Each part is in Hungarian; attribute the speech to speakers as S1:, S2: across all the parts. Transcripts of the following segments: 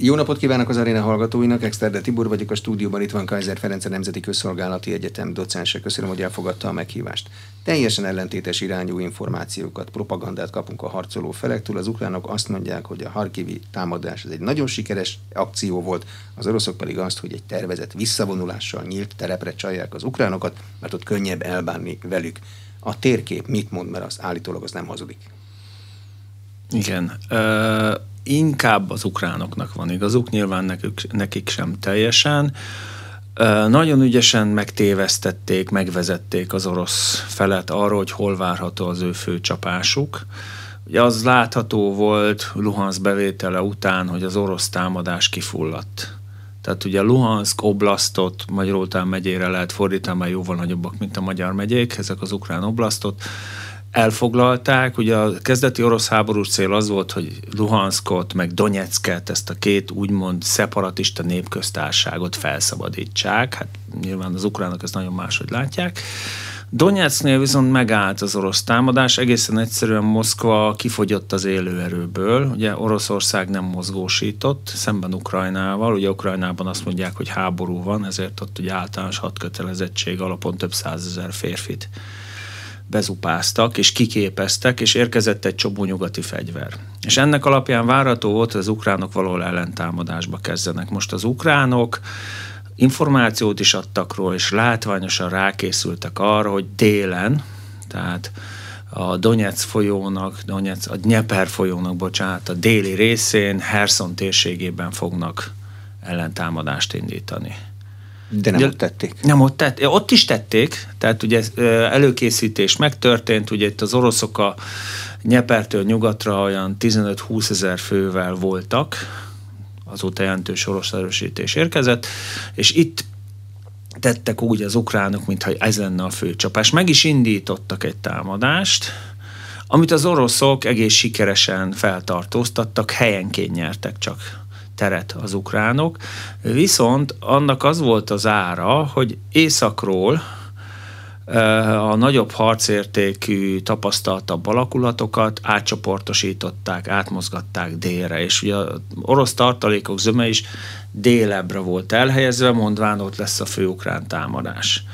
S1: Jó napot kívánok az aréna hallgatóinak, Exterde Tibor vagyok a stúdióban, itt van Kaiser Ferenc a Nemzeti Közszolgálati Egyetem docense. Köszönöm, hogy elfogadta a meghívást. Teljesen ellentétes irányú információkat, propagandát kapunk a harcoló felektől. Az ukránok azt mondják, hogy a Harkivi támadás ez egy nagyon sikeres akció volt, az oroszok pedig azt, hogy egy tervezett visszavonulással nyílt terepre csalják az ukránokat, mert ott könnyebb elbánni velük. A térkép mit mond, mert az állítólag az nem hazudik.
S2: Igen. Uh inkább az ukránoknak van igazuk, nyilván nekük, nekik sem teljesen. Nagyon ügyesen megtévesztették, megvezették az orosz felet arról, hogy hol várható az ő fő csapásuk. Ugye az látható volt Luhansk bevétele után, hogy az orosz támadás kifulladt. Tehát ugye Luhansk oblasztot magyarul megyére lehet fordítani, mert jóval nagyobbak, mint a magyar megyék, ezek az ukrán oblasztot elfoglalták. Ugye a kezdeti orosz háborús cél az volt, hogy Luhanskot, meg Donetsket, ezt a két úgymond szeparatista népköztárságot felszabadítsák. Hát nyilván az ukránok ezt nagyon máshogy látják. Donetsknél viszont megállt az orosz támadás, egészen egyszerűen Moszkva kifogyott az élőerőből, ugye Oroszország nem mozgósított, szemben Ukrajnával, ugye Ukrajnában azt mondják, hogy háború van, ezért ott ugye általános hadkötelezettség alapon több százezer férfit bezupáztak, és kiképeztek, és érkezett egy csomó nyugati fegyver. És ennek alapján várható volt, hogy az ukránok valahol ellentámadásba kezdenek. Most az ukránok információt is adtak róla, és látványosan rákészültek arra, hogy délen, tehát a Donetsz folyónak, Donetsz, a Dnieper folyónak, bocsánat, a déli részén, Herson térségében fognak ellentámadást indítani.
S1: De nem ugye, ott tették.
S2: Nem ott tették. Ott is tették, tehát ugye előkészítés megtörtént, ugye itt az oroszok a Nyepertől nyugatra olyan 15-20 ezer fővel voltak, azóta jelentős orosz erősítés érkezett, és itt tettek úgy az ukránok, mintha ez lenne a fő csapás. Meg is indítottak egy támadást, amit az oroszok egész sikeresen feltartóztattak, helyenként nyertek csak teret az ukránok, viszont annak az volt az ára, hogy északról a nagyobb harcértékű, tapasztaltabb alakulatokat átcsoportosították, átmozgatták délre, és ugye az orosz tartalékok zöme is délebbre volt elhelyezve, mondván ott lesz a fő ukrán támadás.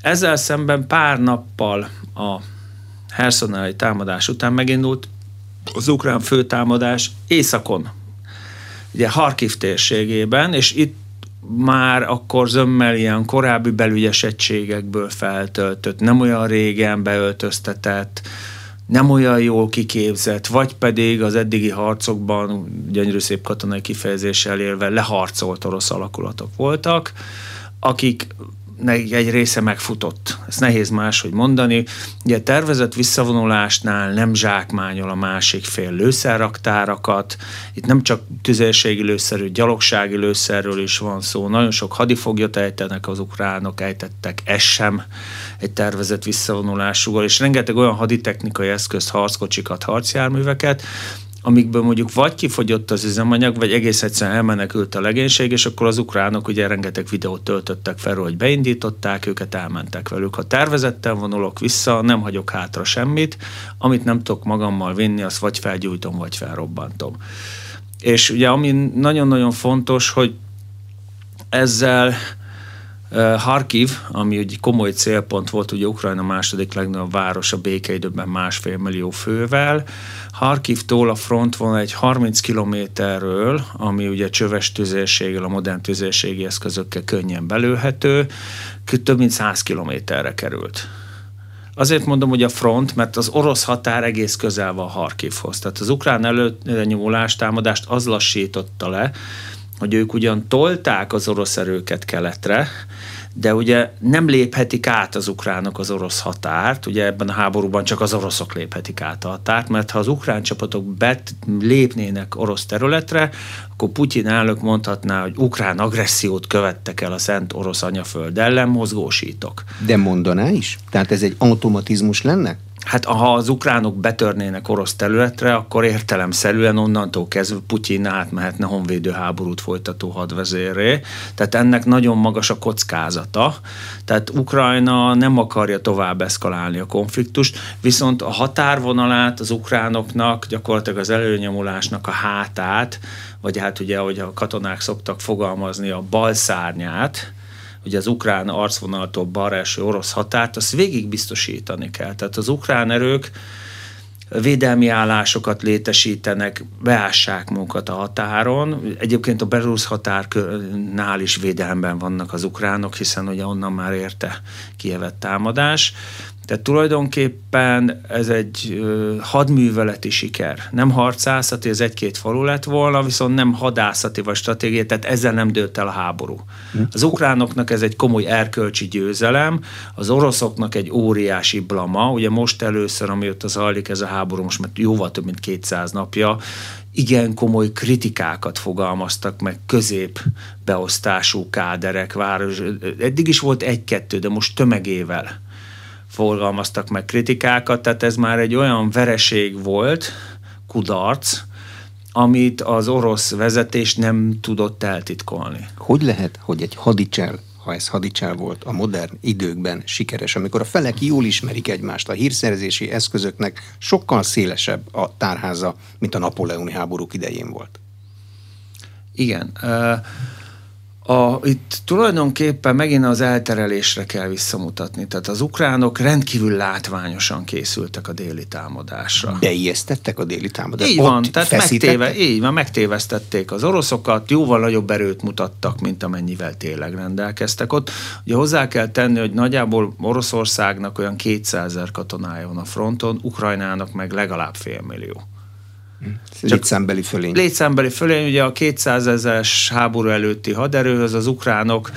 S2: Ezzel szemben pár nappal a Hersonelai támadás után megindult az ukrán főtámadás északon ugye Harkiv térségében, és itt már akkor zömmel ilyen korábbi belügyes egységekből feltöltött, nem olyan régen beöltöztetett, nem olyan jól kiképzett, vagy pedig az eddigi harcokban, gyönyörű szép katonai kifejezéssel élve leharcolt orosz alakulatok voltak, akik egy része megfutott. Ez nehéz máshogy mondani. Ugye tervezett visszavonulásnál nem zsákmányol a másik fél lőszerraktárakat, itt nem csak tüzérségi lőszerű, gyalogsági lőszerről is van szó, nagyon sok hadifoglyot ejtenek az ukránok, ejtettek, ez sem egy tervezett visszavonulásúval, és rengeteg olyan haditechnikai eszközt, harckocsikat, harcjárműveket, amikből mondjuk vagy kifogyott az üzemanyag, vagy egész egyszerűen elmenekült a legénység, és akkor az ukránok ugye rengeteg videót töltöttek fel, hogy beindították, őket elmentek velük. Ha tervezetten vonulok vissza, nem hagyok hátra semmit, amit nem tudok magammal vinni, azt vagy felgyújtom, vagy felrobbantom. És ugye ami nagyon-nagyon fontos, hogy ezzel Harkiv, ami egy komoly célpont volt, ugye Ukrajna második legnagyobb város a békeidőben másfél millió fővel. Harkivtól a front van egy 30 kilométerről, ami ugye csöves tüzérséggel, a modern tüzérségi eszközökkel könnyen belőhető, több mint 100 kilométerre került. Azért mondom, hogy a front, mert az orosz határ egész közel van Harkivhoz. Tehát az ukrán előnyomulás támadást az lassította le, hogy ők ugyan tolták az orosz erőket keletre, de ugye nem léphetik át az ukránok az orosz határt, ugye ebben a háborúban csak az oroszok léphetik át a határt, mert ha az ukrán csapatok bet lépnének orosz területre, akkor Putyin elnök mondhatná, hogy ukrán agressziót követtek el a szent orosz anyaföld ellen, mozgósítok.
S1: De mondaná is? Tehát ez egy automatizmus lenne?
S2: Hát ha az ukránok betörnének orosz területre, akkor értelemszerűen onnantól kezdve Putyin átmehetne honvédő háborút folytató hadvezérré. Tehát ennek nagyon magas a kockázata. Tehát Ukrajna nem akarja tovább eszkalálni a konfliktust, viszont a határvonalát az ukránoknak, gyakorlatilag az előnyomulásnak a hátát, vagy hát ugye, ahogy a katonák szoktak fogalmazni, a balszárnyát, ugye az ukrán arcvonaltól balra eső orosz határt, azt végig biztosítani kell. Tehát az ukrán erők védelmi állásokat létesítenek, beássák munkat a határon. Egyébként a berusz határnál is védelemben vannak az ukránok, hiszen ugye onnan már érte Kievet támadás. Tehát tulajdonképpen ez egy ö, hadműveleti siker. Nem harcászati, ez egy-két falu lett volna, viszont nem hadászati vagy stratégiai, tehát ezzel nem dőlt el a háború. Hm. Az ukránoknak ez egy komoly erkölcsi győzelem, az oroszoknak egy óriási blama. Ugye most először, amióta zajlik ez a háború, most már jóval több mint 200 napja, igen komoly kritikákat fogalmaztak meg közép beosztású káderek, város. Eddig is volt egy-kettő, de most tömegével fogalmaztak meg kritikákat, tehát ez már egy olyan vereség volt, kudarc, amit az orosz vezetés nem tudott eltitkolni.
S1: Hogy lehet, hogy egy hadicsel, ha ez hadicsel volt a modern időkben sikeres, amikor a felek jól ismerik egymást, a hírszerzési eszközöknek sokkal szélesebb a tárháza, mint a napóleoni háborúk idején volt?
S2: Igen. Uh, a, itt tulajdonképpen megint az elterelésre kell visszamutatni. Tehát az ukránok rendkívül látványosan készültek a déli támadásra.
S1: Beijesztettek a déli támadásra?
S2: Így van, tehát megtéve, így van, megtévesztették az oroszokat, jóval nagyobb erőt mutattak, mint amennyivel tényleg rendelkeztek ott. Ugye hozzá kell tenni, hogy nagyjából Oroszországnak olyan 200 ezer katonája van a fronton, Ukrajnának meg legalább félmillió.
S1: Létszámbeli fölény.
S2: Létszámbeli fölény, ugye a 200 ezeres háború előtti haderőhöz az ukránok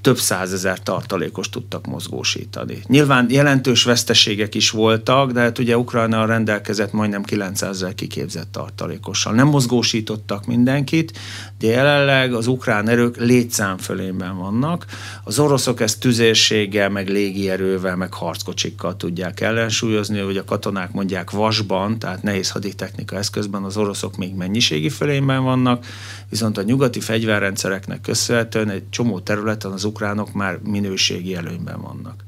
S2: több százezer tartalékos tudtak mozgósítani. Nyilván jelentős veszteségek is voltak, de hát ugye Ukrajna rendelkezett majdnem 900 ezer kiképzett tartalékossal. Nem mozgósítottak mindenkit, de jelenleg az ukrán erők létszámfölényben vannak. Az oroszok ezt tüzérséggel, meg légierővel, meg harckocsikkal tudják ellensúlyozni, hogy a katonák mondják vasban, tehát nehéz haditechnika eszközben, az oroszok még mennyiségi fölényben vannak, viszont a nyugati fegyverrendszereknek köszönhetően egy csomó területen az ukránok már minőségi előnyben vannak.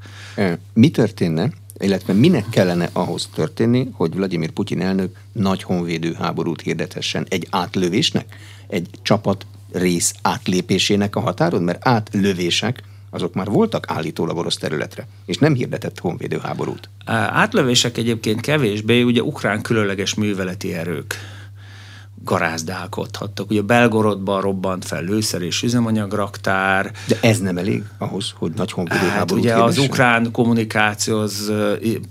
S1: Mi történne, illetve minek kellene ahhoz történni, hogy Vladimir Putyin elnök nagy honvédő háborút hirdethessen egy átlövésnek, egy csapat rész átlépésének a határon, mert átlövések azok már voltak állítólag orosz területre, és nem hirdetett honvédő háborút.
S2: Átlövések egyébként kevésbé, ugye ukrán különleges műveleti erők garázdálkodhattak. Ugye Belgorodban robbant fel lőszer és üzemanyag-raktár.
S1: De ez nem elég ahhoz, hogy nagy honvédő hát
S2: ugye az ukrán kommunikáció az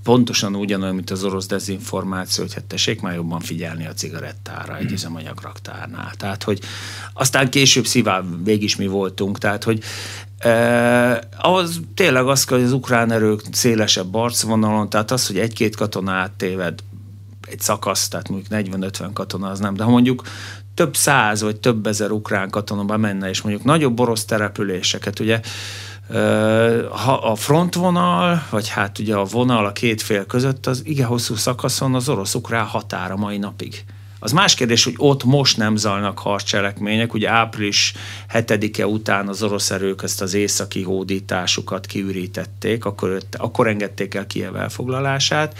S2: pontosan ugyanolyan, mint az orosz dezinformáció, hogy hát tessék már jobban figyelni a cigarettára egy hmm. üzemanyag-raktárnál. Tehát, hogy aztán később szívá végig is mi voltunk, tehát, hogy Eh, az tényleg az, hogy az ukrán erők szélesebb arcvonalon, tehát az, hogy egy-két katona áttéved egy szakasz, tehát mondjuk 40-50 katona az nem, de ha mondjuk több száz vagy több ezer ukrán katona bemenne, és mondjuk nagyobb orosz településeket, ugye ha a frontvonal, vagy hát ugye a vonal a két fél között, az igen hosszú szakaszon az orosz-ukrán határa mai napig. Az más kérdés, hogy ott most nem zajlanak harccselekmények, ugye április 7-e után az orosz erők ezt az északi hódításukat kiürítették, akkor, akkor engedték el Kiev elfoglalását.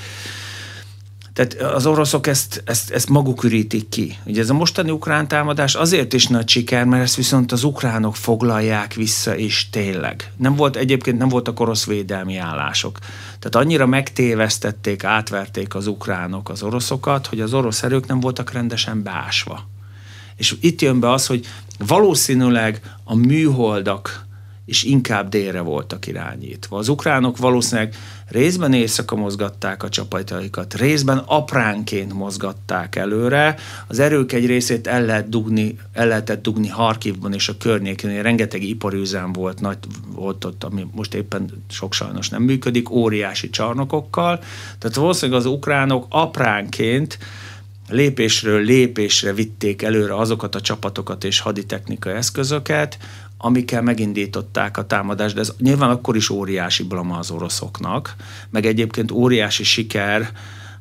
S2: Tehát az oroszok ezt, ezt, ezt maguk ürítik ki. Ugye ez a mostani ukrán támadás azért is nagy siker, mert ezt viszont az ukránok foglalják vissza, és tényleg. Nem volt egyébként nem voltak orosz védelmi állások. Tehát annyira megtévesztették, átverték az ukránok az oroszokat, hogy az orosz erők nem voltak rendesen beásva. És itt jön be az, hogy valószínűleg a műholdak és inkább délre voltak irányítva. Az ukránok valószínűleg részben éjszaka mozgatták a csapataikat, részben apránként mozgatták előre. Az erők egy részét el, lehet dugni, el lehetett dugni Harkivban és a környékén, rengeteg üzem volt, nagy, volt ott, ami most éppen sok sajnos nem működik, óriási csarnokokkal. Tehát valószínűleg az ukránok apránként lépésről lépésre vitték előre azokat a csapatokat és haditechnikai eszközöket, amikkel megindították a támadást, de ez nyilván akkor is óriási blama az oroszoknak, meg egyébként óriási siker,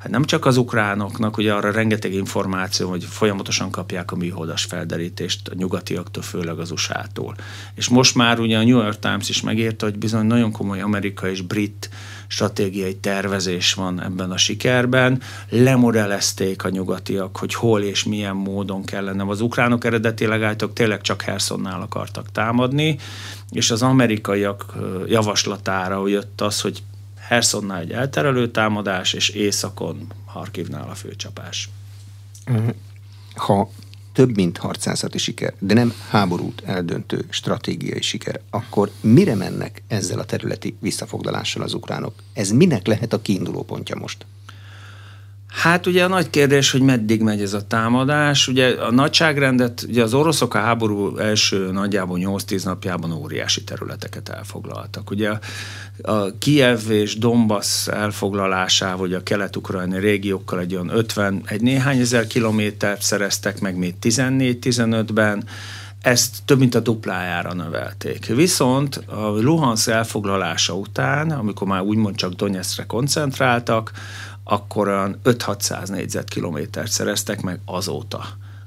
S2: nem csak az ukránoknak, ugye arra rengeteg információ, hogy folyamatosan kapják a műholdas felderítést a nyugatiaktól, főleg az USA-tól. És most már ugye a New York Times is megírta, hogy bizony nagyon komoly amerikai és brit stratégiai tervezés van ebben a sikerben. Lemodellezték a nyugatiak, hogy hol és milyen módon kellene. Az ukránok eredetileg állítok tényleg csak Hersonnál akartak támadni, és az amerikaiak javaslatára jött az, hogy Hersonnál egy elterelő támadás, és északon Harkivnál a főcsapás.
S1: Ha több mint harcászati siker, de nem háborút eldöntő stratégiai siker, akkor mire mennek ezzel a területi visszafoglalással az ukránok? Ez minek lehet a kiinduló pontja most?
S2: Hát ugye a nagy kérdés, hogy meddig megy ez a támadás. Ugye a nagyságrendet, ugye az oroszok a háború első nagyjából 8-10 napjában óriási területeket elfoglaltak. Ugye a Kiev és Donbass elfoglalásával, vagy a kelet-ukrajnai régiókkal egy olyan 50, egy néhány ezer kilométert szereztek meg még 14-15-ben, ezt több mint a duplájára növelték. Viszont a Luhansk elfoglalása után, amikor már úgymond csak Donetskre koncentráltak, akkor olyan 5-600 négyzetkilométert szereztek meg azóta.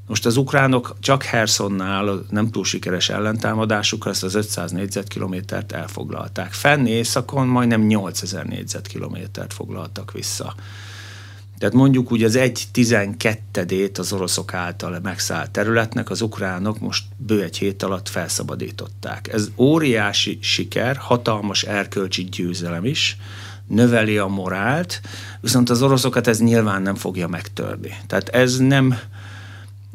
S2: Most az ukránok csak Hersonnál nem túl sikeres ellentámadásuk, ezt az 500 négyzetkilométert elfoglalták. Fenn északon majdnem 8000 négyzetkilométert foglaltak vissza. Tehát mondjuk úgy az egy tizenkettedét az oroszok által megszállt területnek az ukránok most bő egy hét alatt felszabadították. Ez óriási siker, hatalmas erkölcsi győzelem is, növeli a morált, viszont az oroszokat ez nyilván nem fogja megtörni. Tehát ez nem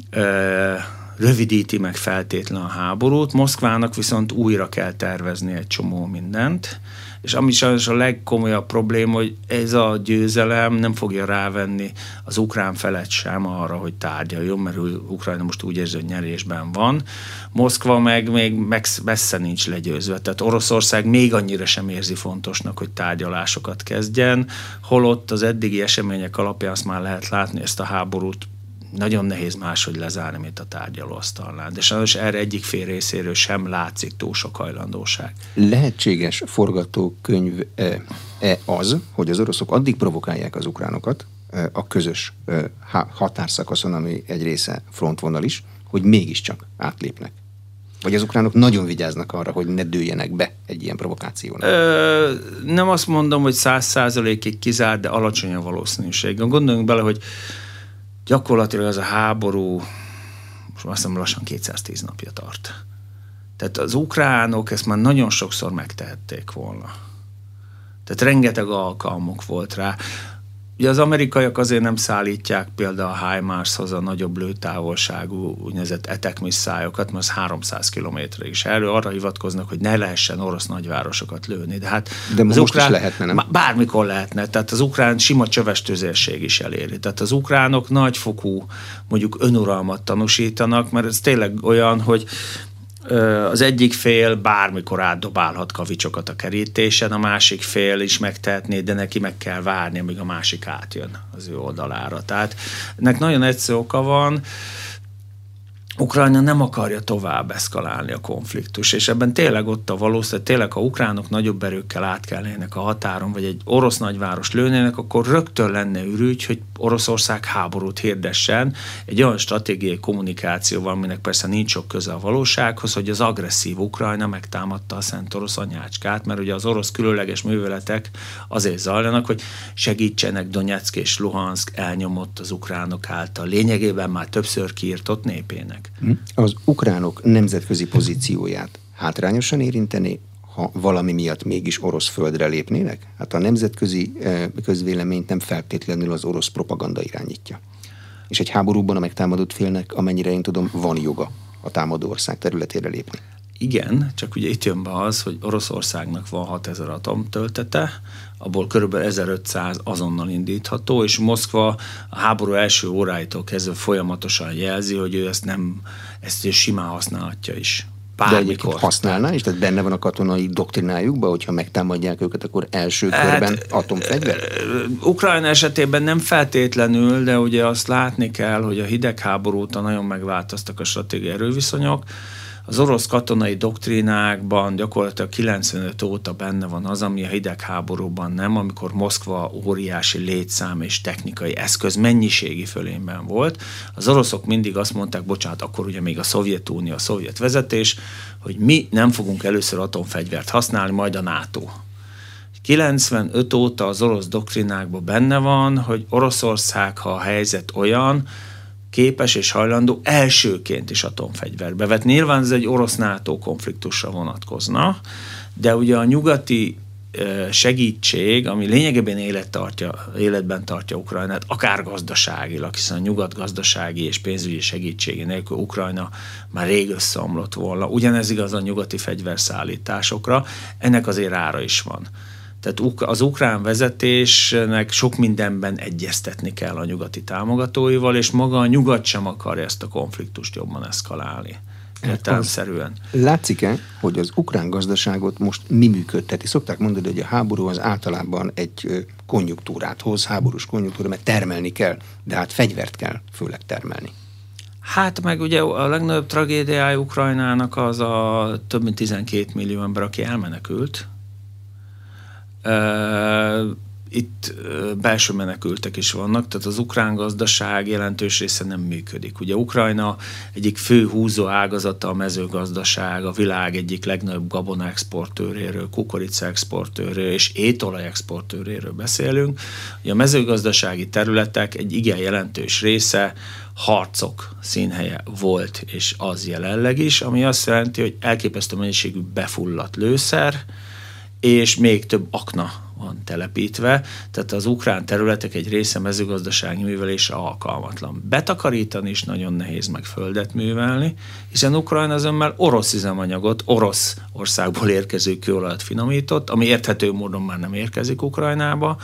S2: ö, rövidíti meg feltétlen a háborút, Moszkvának viszont újra kell tervezni egy csomó mindent, és ami sajnos a legkomolyabb probléma, hogy ez a győzelem nem fogja rávenni az ukrán felet sem arra, hogy tárgyaljon, mert Ukrajna most úgy érzi, hogy nyerésben van. Moszkva meg még messze nincs legyőzve, tehát Oroszország még annyira sem érzi fontosnak, hogy tárgyalásokat kezdjen, holott az eddigi események alapján azt már lehet látni, ezt a háborút nagyon nehéz máshogy lezárni, mint a tárgyalóasztalnál. De sajnos erre egyik fél részéről sem látszik túl sok hajlandóság.
S1: Lehetséges forgatókönyv e, e az, hogy az oroszok addig provokálják az ukránokat e, a közös e, határszakaszon, ami egy része frontvonal is, hogy mégiscsak átlépnek. Vagy az ukránok nagyon vigyáznak arra, hogy ne dőljenek be egy ilyen provokációnak? Ö,
S2: nem azt mondom, hogy száz százalékig kizárt, de alacsony a valószínűség. Gondoljunk bele, hogy gyakorlatilag az a háború most azt hiszem lassan 210 napja tart. Tehát az ukránok ezt már nagyon sokszor megtehették volna. Tehát rengeteg alkalmuk volt rá. Ugye az amerikaiak azért nem szállítják például a HIMARS-hoz a nagyobb lőtávolságú úgynevezett etekmisszályokat, mert az 300 km is. Erről arra hivatkoznak, hogy ne lehessen orosz nagyvárosokat lőni. De hát
S1: De az most ukrán, is lehetne, nem?
S2: Bármikor lehetne. Tehát az ukrán sima csöves tüzérség is eléri. Tehát az ukránok nagyfokú mondjuk önuralmat tanúsítanak, mert ez tényleg olyan, hogy az egyik fél bármikor átdobálhat kavicsokat a kerítésen, a másik fél is megtehetné, de neki meg kell várni, amíg a másik átjön az ő oldalára. Tehát ennek nagyon egyszerű oka van, Ukrajna nem akarja tovább eszkalálni a konfliktus, és ebben tényleg ott a valószínűleg, tényleg ha ukránok nagyobb erőkkel átkelnének a határon, vagy egy orosz nagyváros lőnének, akkor rögtön lenne ürügy, hogy Oroszország háborút hirdessen egy olyan stratégiai kommunikációval, aminek persze nincs sok köze a valósághoz, hogy az agresszív Ukrajna megtámadta a Szent Orosz anyácskát, mert ugye az orosz különleges műveletek azért zajlanak, hogy segítsenek Donetsk és Luhansk elnyomott az ukránok által lényegében már többször kiirtott népének.
S1: Hm? Az ukránok nemzetközi pozícióját hátrányosan érinteni, ha valami miatt mégis orosz földre lépnének? Hát a nemzetközi eh, közvéleményt nem feltétlenül az orosz propaganda irányítja. És egy háborúban a megtámadott félnek, amennyire én tudom, van joga a támadó ország területére lépni.
S2: Igen, csak ugye itt jön be az, hogy Oroszországnak van 6000 atomtöltete, abból körülbelül 1500 azonnal indítható, és Moszkva a háború első óráitól kezdve folyamatosan jelzi, hogy ő ezt nem, ezt ő simán használhatja is.
S1: Bármikor. De használná, és tehát benne van a katonai doktrinájukban, hogyha megtámadják őket, akkor első hát, körben atomfegyver?
S2: Ukrajna esetében nem feltétlenül, de ugye azt látni kell, hogy a hidegháború óta nagyon megváltoztak a stratégiai erőviszonyok. Az orosz katonai doktrínákban gyakorlatilag 95 óta benne van az, ami a hidegháborúban nem, amikor Moszkva óriási létszám és technikai eszköz mennyiségi fölényben volt. Az oroszok mindig azt mondták, bocsánat, akkor ugye még a Szovjetunió, a szovjet vezetés, hogy mi nem fogunk először atomfegyvert használni, majd a NATO. 95 óta az orosz doktrinákban benne van, hogy Oroszország, ha a helyzet olyan, képes és hajlandó elsőként is atomfegyverbe vet. Nyilván ez egy orosz-NATO konfliktusra vonatkozna, de ugye a nyugati segítség, ami lényegében élet tartja, életben tartja Ukrajnát, akár gazdaságilag, hiszen a nyugat gazdasági és pénzügyi segítsége nélkül Ukrajna már rég összeomlott volna. Ugyanez igaz a nyugati fegyverszállításokra, ennek azért ára is van. Tehát az ukrán vezetésnek sok mindenben egyeztetni kell a nyugati támogatóival, és maga a nyugat sem akarja ezt a konfliktust jobban eszkalálni. Értelemszerűen.
S1: Látszik-e, hogy az ukrán gazdaságot most mi működteti? Szokták mondani, hogy a háború az általában egy konjunktúrát hoz, háborús konjunktúra, mert termelni kell, de hát fegyvert kell főleg termelni.
S2: Hát meg ugye a legnagyobb tragédiája Ukrajnának az a több mint 12 millió ember, aki elmenekült, itt belső menekültek is vannak, tehát az ukrán gazdaság jelentős része nem működik. Ugye Ukrajna egyik fő húzó ágazata a mezőgazdaság, a világ egyik legnagyobb gabona exportőréről, kukorica exportőréről és étolaj exportőréről beszélünk. Ugye a mezőgazdasági területek egy igen jelentős része harcok színhelye volt, és az jelenleg is, ami azt jelenti, hogy elképesztő mennyiségű befulladt lőszer, és még több akna van telepítve, tehát az ukrán területek egy része mezőgazdasági művelésre alkalmatlan. Betakarítani is nagyon nehéz meg földet művelni, hiszen Ukrajna azonban orosz üzemanyagot, orosz országból érkező kőolajat finomított, ami érthető módon már nem érkezik Ukrajnába,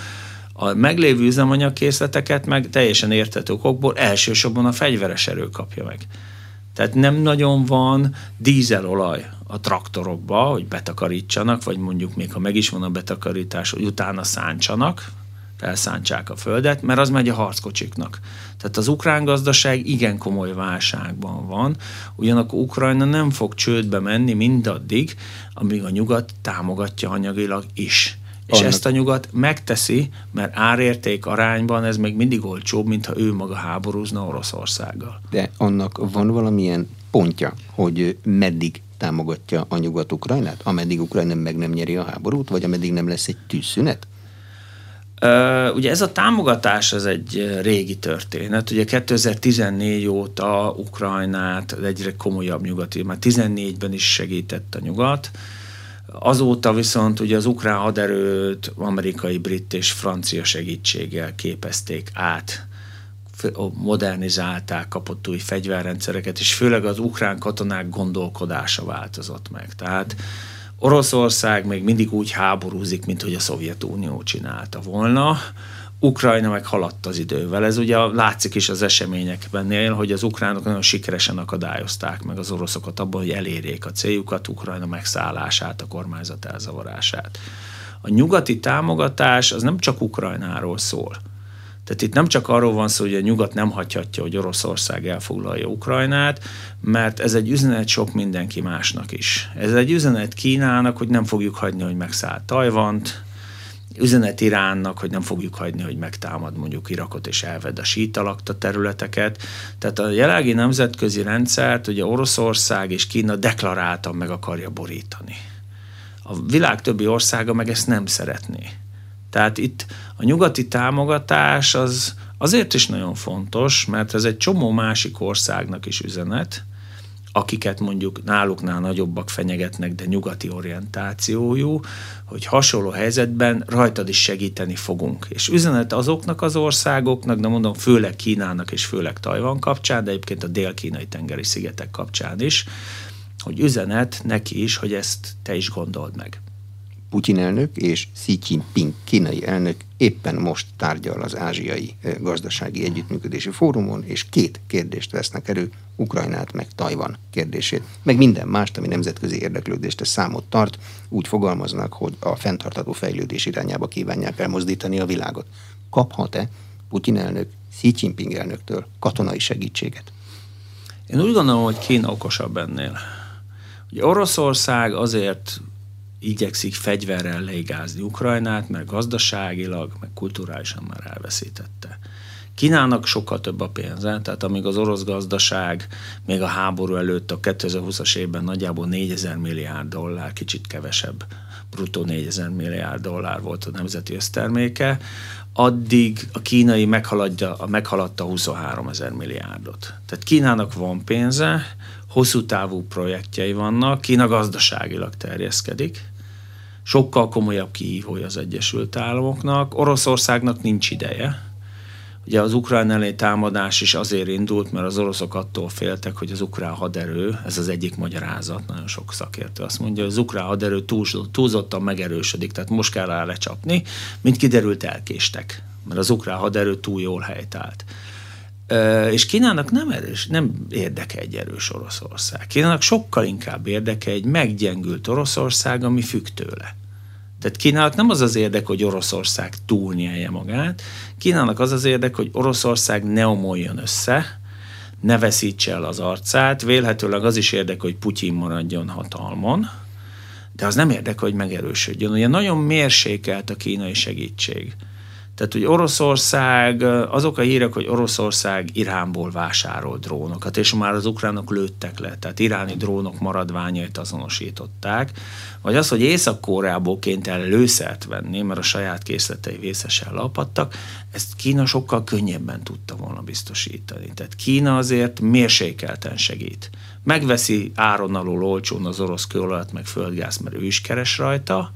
S2: a meglévő üzemanyagkészleteket meg teljesen érthető okokból elsősorban a fegyveres erő kapja meg. Tehát nem nagyon van dízelolaj a traktorokba, hogy betakarítsanak, vagy mondjuk még ha meg is van a betakarítás, hogy utána szántsanak, felszántsák a földet, mert az megy a harckocsiknak. Tehát az ukrán gazdaság igen komoly válságban van, ugyanakkor Ukrajna nem fog csődbe menni mindaddig, amíg a nyugat támogatja anyagilag is. És Annak. ezt a nyugat megteszi, mert árérték arányban ez még mindig olcsóbb, mintha ő maga háborúzna Oroszországgal.
S1: De annak van valamilyen pontja, hogy meddig támogatja a nyugat Ukrajnát, ameddig Ukrajna meg nem nyeri a háborút, vagy ameddig nem lesz egy tűzszünet?
S2: Uh, ugye ez a támogatás az egy régi történet. Ugye 2014 óta Ukrajnát egyre komolyabb nyugati, már 14-ben is segített a nyugat, Azóta viszont ugye az ukrán haderőt amerikai, brit és francia segítséggel képezték át modernizálták, kapott új fegyverrendszereket, és főleg az ukrán katonák gondolkodása változott meg. Tehát Oroszország még mindig úgy háborúzik, mint hogy a Szovjetunió csinálta volna. Ukrajna meg haladt az idővel. Ez ugye látszik is az eseményekben, hogy az ukránok nagyon sikeresen akadályozták meg az oroszokat abban, hogy elérjék a céljukat, Ukrajna megszállását, a kormányzat elzavarását. A nyugati támogatás az nem csak Ukrajnáról szól tehát itt nem csak arról van szó, hogy a nyugat nem hagyhatja, hogy Oroszország elfoglalja Ukrajnát, mert ez egy üzenet sok mindenki másnak is. Ez egy üzenet Kínának, hogy nem fogjuk hagyni, hogy megszáll Tajvant, üzenet Iránnak, hogy nem fogjuk hagyni, hogy megtámad mondjuk Irakot és elved a sítalakta területeket. Tehát a jelenlegi nemzetközi rendszert ugye Oroszország és Kína deklaráltan meg akarja borítani. A világ többi országa meg ezt nem szeretné. Tehát itt a nyugati támogatás az azért is nagyon fontos, mert ez egy csomó másik országnak is üzenet, akiket mondjuk náluknál nagyobbak fenyegetnek, de nyugati orientációjú, hogy hasonló helyzetben rajtad is segíteni fogunk. És üzenet azoknak az országoknak, de mondom főleg Kínának és főleg Tajvan kapcsán, de egyébként a dél-kínai tengeri szigetek kapcsán is, hogy üzenet neki is, hogy ezt te is gondold meg
S1: Putyin elnök és Xi Jinping kínai elnök éppen most tárgyal az Ázsiai Gazdasági Együttműködési Fórumon, és két kérdést vesznek elő, Ukrajnát meg Tajvan kérdését, meg minden mást, ami nemzetközi érdeklődést a számot tart, úgy fogalmaznak, hogy a fenntartható fejlődés irányába kívánják elmozdítani a világot. Kaphat-e Putyin elnök Xi Jinping elnöktől katonai segítséget?
S2: Én úgy gondolom, hogy Kína okosabb ennél. Ugye Oroszország azért igyekszik fegyverrel leigázni Ukrajnát, mert gazdaságilag, meg kulturálisan már elveszítette. Kínának sokkal több a pénze, tehát amíg az orosz gazdaság még a háború előtt a 2020-as évben nagyjából 4000 milliárd dollár, kicsit kevesebb, bruttó 4000 milliárd dollár volt a nemzeti összterméke, addig a kínai meghaladja, meghaladta 23 ezer milliárdot. Tehát Kínának van pénze, hosszú távú projektjei vannak, Kína gazdaságilag terjeszkedik, sokkal komolyabb kihívója az Egyesült Államoknak, Oroszországnak nincs ideje, Ugye az ukrán elleni támadás is azért indult, mert az oroszok attól féltek, hogy az ukrán haderő, ez az egyik magyarázat, nagyon sok szakértő azt mondja, hogy az ukrán haderő túl, túlzottan megerősödik, tehát most kell rá lecsapni, mint kiderült elkéstek, mert az ukrán haderő túl jól helytált. És Kínának nem, erős, nem érdeke egy erős Oroszország. Kínának sokkal inkább érdeke egy meggyengült Oroszország, ami függ tőle. Tehát Kínának nem az az érdek, hogy Oroszország túlnyelje magát, Kínának az az érdek, hogy Oroszország ne omoljon össze, ne veszítse el az arcát, vélhetőleg az is érdek, hogy Putyin maradjon hatalmon, de az nem érdek, hogy megerősödjön. Ugye nagyon mérsékelt a kínai segítség. Tehát, hogy Oroszország, azok a hírek, hogy Oroszország Iránból vásárol drónokat, és már az ukránok lőttek le, tehát iráni drónok maradványait azonosították, vagy az, hogy Észak-Koreából ként el lőszert venni, mert a saját készletei vészesen lapadtak, ezt Kína sokkal könnyebben tudta volna biztosítani. Tehát Kína azért mérsékelten segít. Megveszi áron alul olcsón az orosz kőolajat, meg földgáz, mert ő is keres rajta,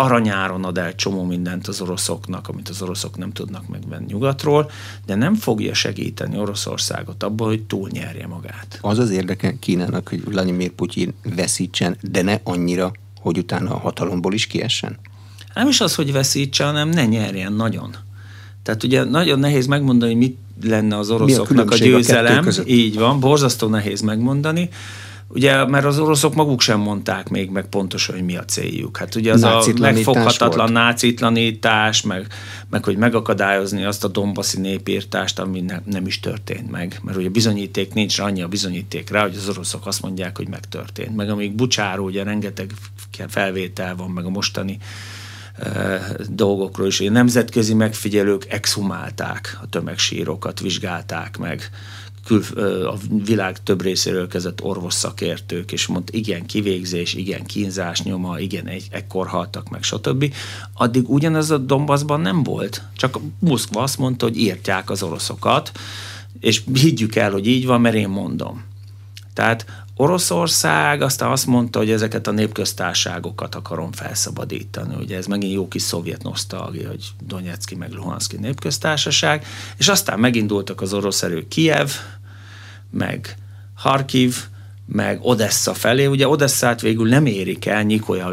S2: aranyáron ad el csomó mindent az oroszoknak, amit az oroszok nem tudnak megvenni nyugatról, de nem fogja segíteni Oroszországot abban, hogy túlnyerje magát.
S1: Az az érdeke Kínának, hogy Vladimir Putyin veszítsen, de ne annyira, hogy utána a hatalomból is kiessen?
S2: Nem is az, hogy veszítsen, hanem ne nyerjen nagyon. Tehát ugye nagyon nehéz megmondani, hogy mit lenne az oroszoknak a, a győzelem. A így van, borzasztó nehéz megmondani. Ugye, mert az oroszok maguk sem mondták még meg pontosan, hogy mi a céljuk. Hát ugye az a megfoghatatlan volt. nácitlanítás, meg, meg hogy megakadályozni azt a dombaszi népírtást, ami ne, nem is történt meg. Mert ugye bizonyíték nincs, annyi a bizonyíték rá, hogy az oroszok azt mondják, hogy megtörtént. Meg amíg Bucsáról ugye rengeteg felvétel van, meg a mostani dolgokról is. A nemzetközi megfigyelők exhumálták a tömegsírokat, vizsgálták meg, kül, a világ több részéről kezdett orvos szakértők, és mondta, igen, kivégzés, igen, kínzás nyoma, igen, egy, ekkor haltak meg, stb. Addig ugyanez a Donbassban nem volt. Csak Moszkva azt mondta, hogy írtják az oroszokat, és higgyük el, hogy így van, mert én mondom. Tehát Oroszország aztán azt mondta, hogy ezeket a népköztárságokat akarom felszabadítani. Ugye ez megint jó kis szovjet nosztalgia, hogy Donetszki meg Luhanszki népköztársaság, és aztán megindultak az orosz erők Kiev, meg Harkiv, meg Odessa felé. Ugye Odesszát végül nem érik el,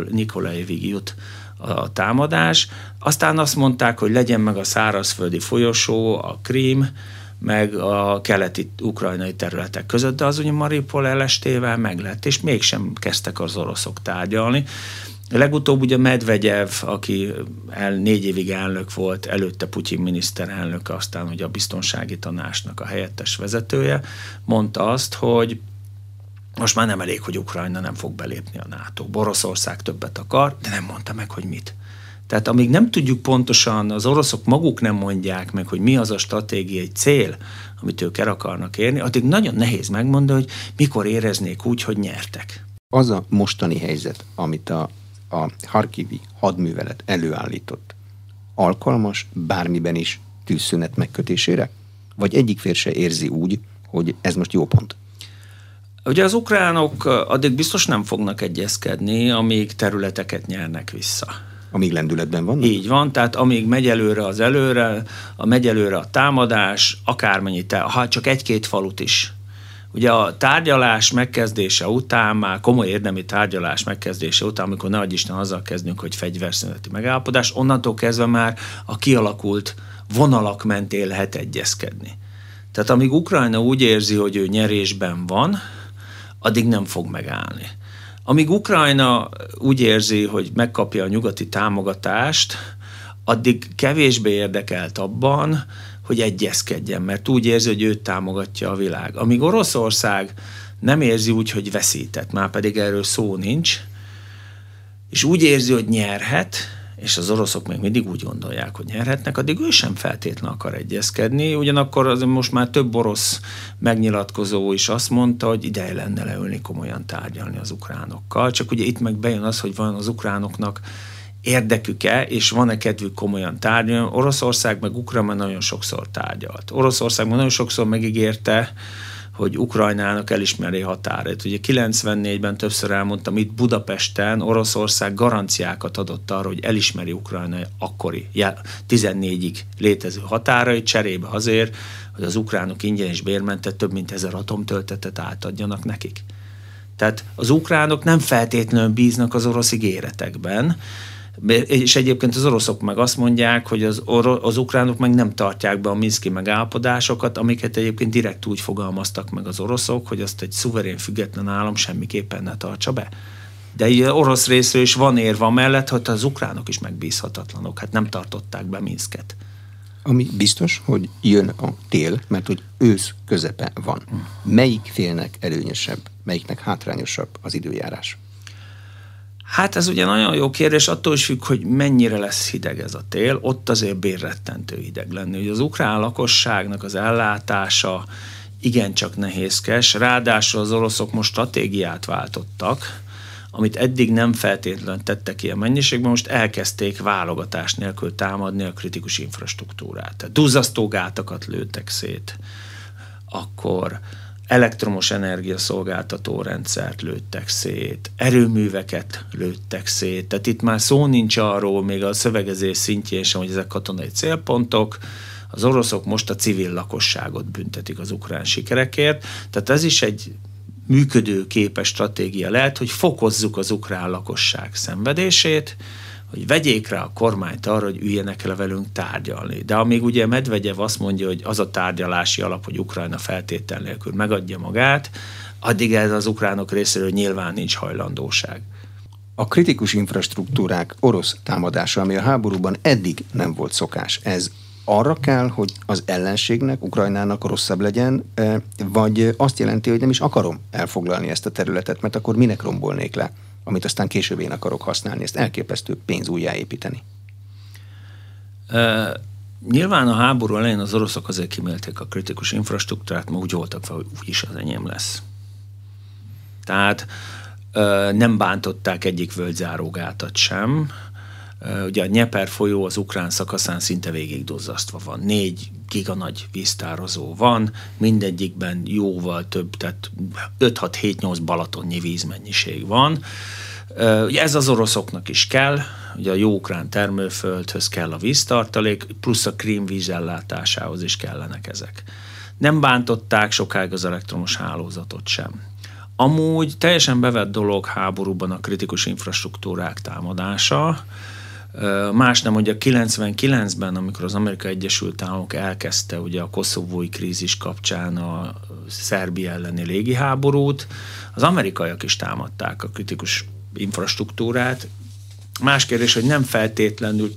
S2: Nikolajevig jut a támadás. Aztán azt mondták, hogy legyen meg a szárazföldi folyosó, a Krím, meg a keleti ukrajnai területek között, de az ugye Maripol elestével meg lett, és mégsem kezdtek az oroszok tárgyalni. Legutóbb ugye Medvegyev, aki el, négy évig elnök volt, előtte Putyin miniszterelnök, aztán ugye a biztonsági tanácsnak a helyettes vezetője, mondta azt, hogy most már nem elég, hogy Ukrajna nem fog belépni a NATO. Oroszország többet akar, de nem mondta meg, hogy mit. Tehát amíg nem tudjuk pontosan, az oroszok maguk nem mondják meg, hogy mi az a stratégiai cél, amit ők el akarnak érni, addig nagyon nehéz megmondani, hogy mikor éreznék úgy, hogy nyertek.
S1: Az a mostani helyzet, amit a, a Harkivi hadművelet előállított, alkalmas bármiben is tűzszünet megkötésére? Vagy egyik fér se érzi úgy, hogy ez most jó pont?
S2: Ugye az ukránok addig biztos nem fognak egyezkedni, amíg területeket nyernek vissza.
S1: Amíg lendületben van?
S2: Így van, tehát amíg megy előre az előre, a megy előre a támadás, akármennyi, te, ha csak egy-két falut is Ugye a tárgyalás megkezdése után, már komoly érdemi tárgyalás megkezdése után, amikor ne Isten azzal kezdünk, hogy fegyverszüneti megállapodás, onnantól kezdve már a kialakult vonalak mentén lehet egyezkedni. Tehát amíg Ukrajna úgy érzi, hogy ő nyerésben van, addig nem fog megállni. Amíg Ukrajna úgy érzi, hogy megkapja a nyugati támogatást, addig kevésbé érdekelt abban, hogy egyezkedjen, mert úgy érzi, hogy őt támogatja a világ. Amíg Oroszország nem érzi úgy, hogy veszített, már pedig erről szó nincs, és úgy érzi, hogy nyerhet, és az oroszok még mindig úgy gondolják, hogy nyerhetnek, addig ő sem feltétlenül akar egyezkedni. Ugyanakkor az most már több orosz megnyilatkozó is azt mondta, hogy ideje lenne leülni komolyan tárgyalni az ukránokkal. Csak ugye itt meg bejön az, hogy van az ukránoknak érdekük-e, és van-e kedvük komolyan tárgyalni. Oroszország meg Ukrajna nagyon sokszor tárgyalt. Oroszország nagyon sokszor megígérte, hogy Ukrajnának elismeri határait. Ugye 94-ben többször elmondtam, itt Budapesten Oroszország garanciákat adott arra, hogy elismeri Ukrajna akkori 14-ig létező határait cserébe azért, hogy az ukránok ingyen és bérmentet több mint ezer atomtöltetet átadjanak nekik. Tehát az ukránok nem feltétlenül bíznak az orosz ígéretekben, és egyébként az oroszok meg azt mondják, hogy az, or- az ukránok meg nem tartják be a Minszki megállapodásokat, amiket egyébként direkt úgy fogalmaztak meg az oroszok, hogy azt egy szuverén független állam semmiképpen ne tartsa be. De így orosz részről is van érva mellett, hogy az ukránok is megbízhatatlanok, hát nem tartották be Minszket.
S1: Ami biztos, hogy jön a tél, mert hogy ősz közepe van. Melyik félnek előnyösebb, melyiknek hátrányosabb az időjárás?
S2: Hát ez ugye nagyon jó kérdés, attól is függ, hogy mennyire lesz hideg ez a tél, ott azért bérrettentő hideg lenni. Ugye az ukrán lakosságnak az ellátása igencsak nehézkes, ráadásul az oroszok most stratégiát váltottak, amit eddig nem feltétlenül tettek ilyen mennyiségben, most elkezdték válogatás nélkül támadni a kritikus infrastruktúrát. Tehát duzzasztógátakat lőttek szét, akkor elektromos energiaszolgáltató rendszert lőttek szét, erőműveket lőttek szét, tehát itt már szó nincs arról, még a szövegezés szintjén sem, hogy ezek katonai célpontok, az oroszok most a civil lakosságot büntetik az ukrán sikerekért, tehát ez is egy működő képes stratégia lehet, hogy fokozzuk az ukrán lakosság szenvedését, hogy vegyék rá a kormányt arra, hogy üljenek le velünk tárgyalni. De amíg ugye Medvegyev azt mondja, hogy az a tárgyalási alap, hogy Ukrajna feltétel nélkül megadja magát, addig ez az ukránok részéről nyilván nincs hajlandóság.
S1: A kritikus infrastruktúrák orosz támadása, ami a háborúban eddig nem volt szokás, ez arra kell, hogy az ellenségnek, Ukrajnának rosszabb legyen, e, vagy azt jelenti, hogy nem is akarom elfoglalni ezt a területet, mert akkor minek rombolnék le? Amit aztán később én akarok használni, ezt elképesztő pénz újjáépíteni.
S2: Uh, nyilván a háború elején az oroszok azért kimélték a kritikus infrastruktúrát, mert úgy voltak fel, hogy úgyis az enyém lesz. Tehát uh, nem bántották egyik völgyzárógátat sem, Ugye a Nyeper folyó az ukrán szakaszán szinte végig duzzasztva van. Négy giga nagy víztározó van, mindegyikben jóval több, tehát 5-6-7-8 balatonnyi vízmennyiség van. Ugye ez az oroszoknak is kell, ugye a jó ukrán termőföldhöz kell a víztartalék, plusz a krím vízellátásához is kellenek ezek. Nem bántották sokáig az elektromos hálózatot sem. Amúgy teljesen bevett dolog háborúban a kritikus infrastruktúrák támadása, Más nem, hogy a 99-ben, amikor az Amerikai Egyesült Államok elkezdte ugye a koszovói krízis kapcsán a Szerbia elleni légiháborút, az amerikaiak is támadták a kritikus infrastruktúrát. Más kérdés, hogy nem feltétlenül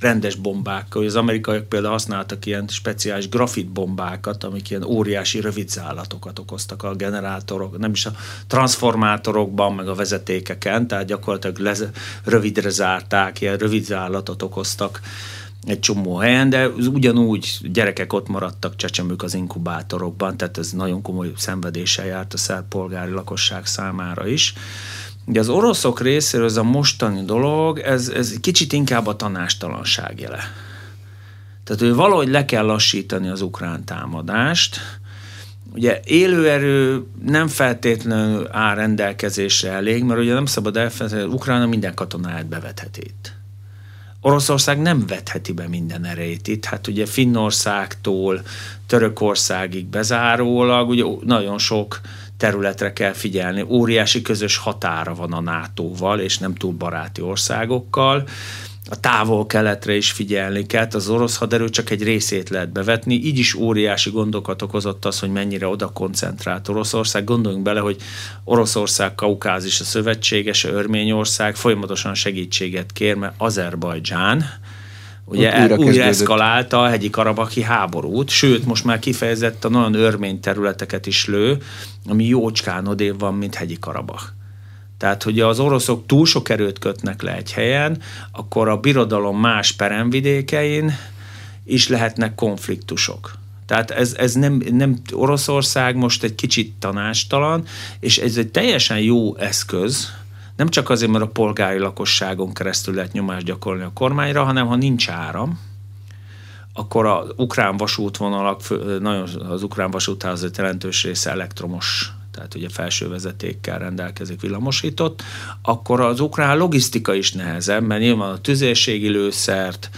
S2: rendes bombákkal. Az amerikaiak például használtak ilyen speciális grafitbombákat, amik ilyen óriási rövidzálatokat okoztak a generátorok, nem is a transformátorokban, meg a vezetékeken, tehát gyakorlatilag lez, rövidre zárták, ilyen rövidzállatot okoztak egy csomó helyen, de ugyanúgy gyerekek ott maradtak csecsemők az inkubátorokban, tehát ez nagyon komoly szenvedéssel járt a szerb polgári lakosság számára is. Ugye az oroszok részéről ez a mostani dolog, ez, ez kicsit inkább a tanástalanság jele. Tehát ő valahogy le kell lassítani az ukrán támadást. Ugye élőerő nem feltétlenül áll rendelkezésre elég, mert ugye nem szabad elfelejteni, hogy Ukrána minden katonáját bevetheti itt. Oroszország nem vetheti be minden erejét itt. Hát ugye Finnországtól Törökországig bezárólag, ugye nagyon sok területre kell figyelni. Óriási közös határa van a NATO-val, és nem túl baráti országokkal a távol-keletre is figyelni kell, az orosz haderő csak egy részét lehet bevetni, így is óriási gondokat okozott az, hogy mennyire oda koncentrált Oroszország. Gondoljunk bele, hogy Oroszország, Kaukázis a szövetséges, Örményország folyamatosan segítséget kér, mert Azerbajdzsán, ugye újra, újra eszkalálta a hegyi karabaki háborút, sőt, most már kifejezetten olyan örmény területeket is lő, ami jócskán odév van, mint hegyi karabak. Tehát, hogy az oroszok túl sok erőt kötnek le egy helyen, akkor a birodalom más peremvidékein is lehetnek konfliktusok. Tehát ez, ez nem, nem, Oroszország most egy kicsit tanástalan, és ez egy teljesen jó eszköz, nem csak azért, mert a polgári lakosságon keresztül lehet nyomást gyakorolni a kormányra, hanem ha nincs áram, akkor az ukrán vasútvonalak, nagyon az ukrán vasúthálózat jelentős része elektromos tehát ugye felső vezetékkel rendelkezik villamosított, akkor az ukrán logisztika is nehezebb, mert nyilván a tüzérségi lőszert,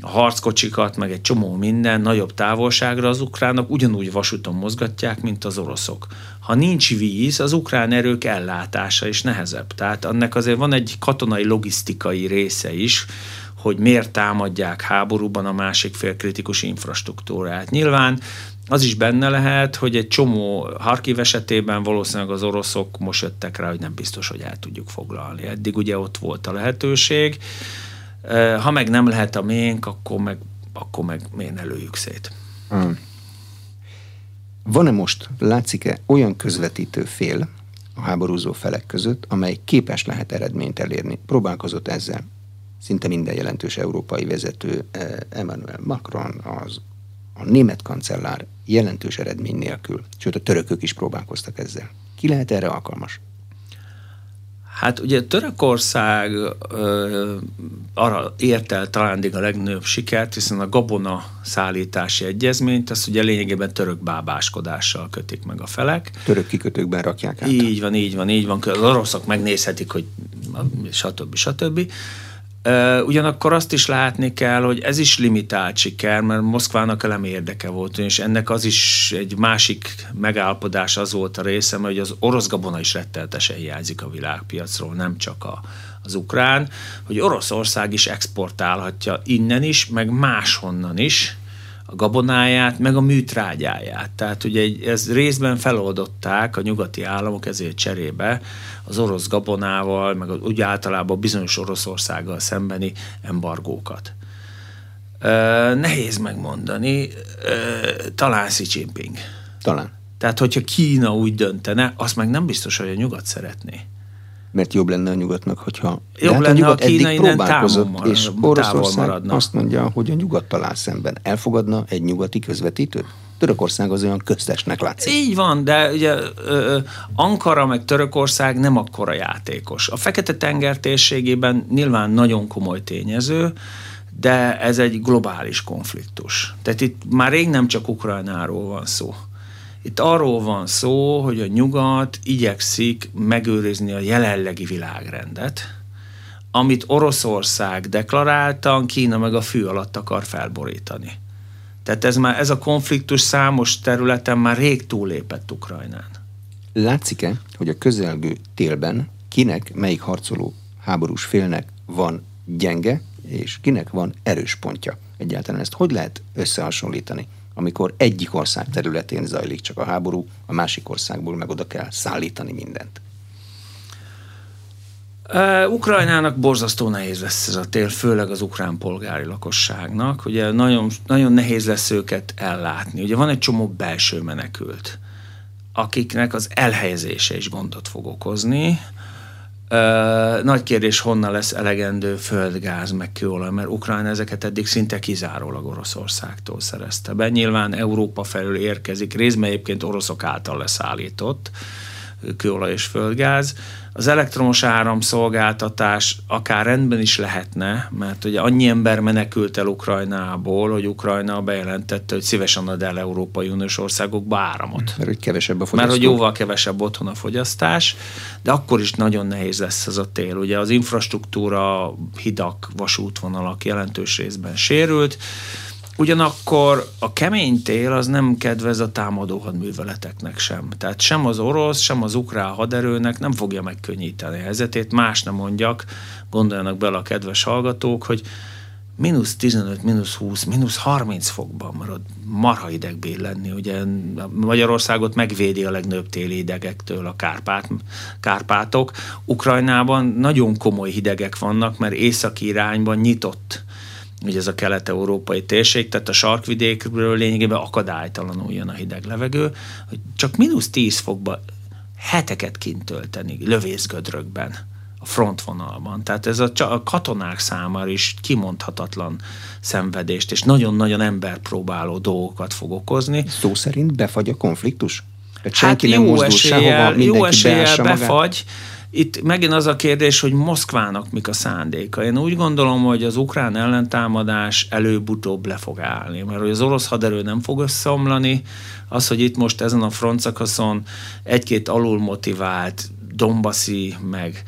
S2: a harckocsikat, meg egy csomó minden nagyobb távolságra az ukránok ugyanúgy vasúton mozgatják, mint az oroszok. Ha nincs víz, az ukrán erők ellátása is nehezebb. Tehát annak azért van egy katonai logisztikai része is, hogy miért támadják háborúban a másik fél kritikus infrastruktúrát. Nyilván az is benne lehet, hogy egy csomó Harkiv esetében valószínűleg az oroszok most jöttek rá, hogy nem biztos, hogy el tudjuk foglalni. Eddig ugye ott volt a lehetőség. Ha meg nem lehet a ménk, akkor meg, akkor meg miért ne lőjük szét. Hmm.
S1: Van-e most, látszik-e olyan közvetítő fél a háborúzó felek között, amely képes lehet eredményt elérni? Próbálkozott ezzel szinte minden jelentős európai vezető, Emmanuel Macron, az a német kancellár jelentős eredmény nélkül, sőt a törökök is próbálkoztak ezzel. Ki lehet erre alkalmas?
S2: Hát ugye Törökország ö, arra ért el talán a legnagyobb sikert, hiszen a gabona szállítási egyezményt, azt ugye lényegében török bábáskodással kötik meg a felek.
S1: Török kikötőkben rakják át.
S2: Így van, így van, így van. Az oroszok megnézhetik, hogy stb. stb. stb. Ugyanakkor azt is látni kell, hogy ez is limitált siker, mert Moszkvának elemi érdeke volt, és ennek az is egy másik megállapodás az volt a része, hogy az orosz gabona is retteltesen hiányzik a világpiacról, nem csak a, az ukrán, hogy Oroszország is exportálhatja innen is, meg máshonnan is, a gabonáját, meg a műtrágyáját. Tehát ugye ez részben feloldották a nyugati államok ezért cserébe az orosz gabonával, meg úgy általában bizonyos Oroszországgal szembeni embargókat. Nehéz megmondani, talán Xi Jinping.
S1: Talán.
S2: Tehát, hogyha Kína úgy döntene, azt meg nem biztos, hogy a nyugat szeretné
S1: mert jobb lenne a nyugatnak, hogyha
S2: jobb hát lenne, a nyugat a Kína eddig próbálkozott, marad,
S1: és Oroszország azt mondja, hogy a nyugattal áll szemben. Elfogadna egy nyugati közvetítőt? Törökország az olyan köztesnek látszik.
S2: Így van, de ugye ö, Ankara meg Törökország nem akkora játékos. A Fekete-tenger térségében nyilván nagyon komoly tényező, de ez egy globális konfliktus. Tehát itt már rég nem csak Ukrajnáról van szó. Itt arról van szó, hogy a nyugat igyekszik megőrizni a jelenlegi világrendet, amit Oroszország deklaráltan Kína meg a fű alatt akar felborítani. Tehát ez, már, ez a konfliktus számos területen már rég túlépett Ukrajnán.
S1: Látszik-e, hogy a közelgő télben kinek, melyik harcoló háborús félnek van gyenge, és kinek van erős pontja? Egyáltalán ezt hogy lehet összehasonlítani? Amikor egyik ország területén zajlik csak a háború, a másik országból meg oda kell szállítani mindent.
S2: Ukrajnának borzasztó nehéz lesz ez a tél, főleg az ukrán polgári lakosságnak. Ugye nagyon, nagyon nehéz lesz őket ellátni. Ugye van egy csomó belső menekült, akiknek az elhelyezése is gondot fog okozni. Nagy kérdés, honnan lesz elegendő földgáz, meg kőolaj, mert Ukrajna ezeket eddig szinte kizárólag Oroszországtól szerezte be. Nyilván Európa felül érkezik, részben egyébként oroszok által leszállított kőolaj és földgáz. Az elektromos áramszolgáltatás akár rendben is lehetne, mert ugye annyi ember menekült el Ukrajnából, hogy Ukrajna bejelentette, hogy szívesen ad el Európai Uniós országokba áramot.
S1: Mert hogy kevesebb a
S2: fogyasztás. Mert hogy jóval kevesebb otthon a fogyasztás, de akkor is nagyon nehéz lesz ez a tél. Ugye az infrastruktúra, hidak, vasútvonalak jelentős részben sérült, Ugyanakkor a kemény tél az nem kedvez a támadó hadműveleteknek sem. Tehát sem az orosz, sem az ukrán haderőnek nem fogja megkönnyíteni a helyzetét. Más nem mondjak, gondoljanak bele a kedves hallgatók, hogy mínusz 15, mínusz 20, mínusz 30 fokban marad marha ideg lenni. Ugye Magyarországot megvédi a legnagyobb téli idegektől a Kárpát, Kárpátok. Ukrajnában nagyon komoly hidegek vannak, mert északi irányban nyitott ugye ez a kelet-európai térség, tehát a sarkvidékről lényegében akadálytalanul jön a hideg levegő, hogy csak mínusz 10 fokba heteket kint tölteni lövészgödrökben a frontvonalban. Tehát ez a, a katonák számára is kimondhatatlan szenvedést, és nagyon-nagyon emberpróbáló dolgokat fog okozni.
S1: Szó szerint befagy a konfliktus?
S2: Tehát hát nem jó eséllyel, jó eséllyel befagy, magát? Itt megint az a kérdés, hogy Moszkvának mik a szándéka. Én úgy gondolom, hogy az ukrán ellentámadás előbb-utóbb le fog állni, mert hogy az orosz haderő nem fog összeomlani, az, hogy itt most ezen a frontszakaszon egy-két alulmotivált Dombaszi, meg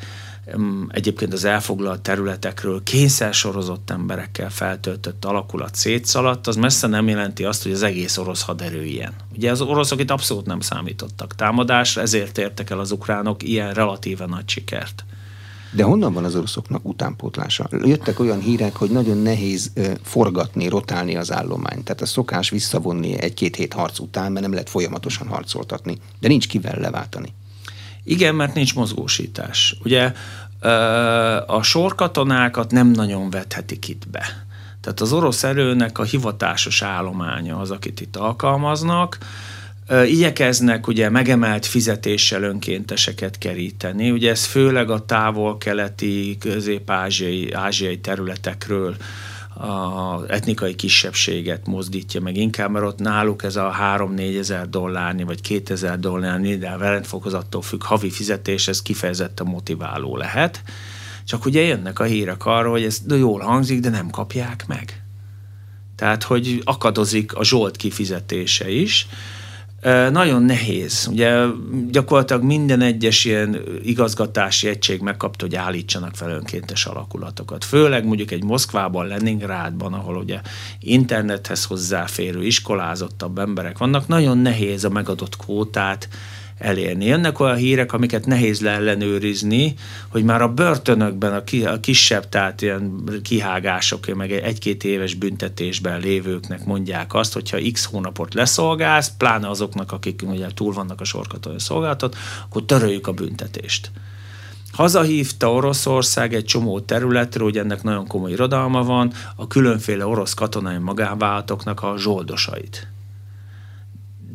S2: egyébként az elfoglalt területekről kényszer sorozott emberekkel feltöltött alakulat szétszaladt, az messze nem jelenti azt, hogy az egész orosz haderő ilyen. Ugye az oroszok itt abszolút nem számítottak támadásra, ezért értek el az ukránok ilyen relatíve nagy sikert.
S1: De honnan van az oroszoknak utánpótlása? Jöttek olyan hírek, hogy nagyon nehéz forgatni, rotálni az állományt. Tehát a szokás visszavonni egy-két hét harc után, mert nem lehet folyamatosan harcoltatni. De nincs kivel leváltani.
S2: Igen, mert nincs mozgósítás. Ugye a sorkatonákat nem nagyon vethetik itt be. Tehát az orosz erőnek a hivatásos állománya az, akit itt alkalmaznak. Igyekeznek ugye megemelt fizetéssel önkénteseket keríteni. Ugye ez főleg a távol-keleti, közép-ázsiai ázsiai területekről a etnikai kisebbséget mozdítja meg inkább, mert ott náluk ez a 3-4 ezer dollárnyi, vagy 2 ezer dollárnyi, de a rendfokozattól függ havi fizetés, ez kifejezetten motiváló lehet. Csak ugye jönnek a hírek arról, hogy ez jól hangzik, de nem kapják meg. Tehát, hogy akadozik a zsolt kifizetése is, nagyon nehéz. Ugye gyakorlatilag minden egyes ilyen igazgatási egység megkapta, hogy állítsanak fel önkéntes alakulatokat. Főleg mondjuk egy Moszkvában, Leningrádban, ahol ugye internethez hozzáférő, iskolázottabb emberek vannak, nagyon nehéz a megadott kvótát elérni. Jönnek olyan hírek, amiket nehéz leellenőrizni, hogy már a börtönökben a, ki, a kisebb, tehát ilyen kihágások, meg egy-két éves büntetésben lévőknek mondják azt, hogyha x hónapot leszolgálsz, pláne azoknak, akik ugye túl vannak a sorkatonai szolgáltat, akkor töröljük a büntetést. Hazahívta Oroszország egy csomó területről, hogy ennek nagyon komoly irodalma van, a különféle orosz katonai magánvállalatoknak a zsoldosait.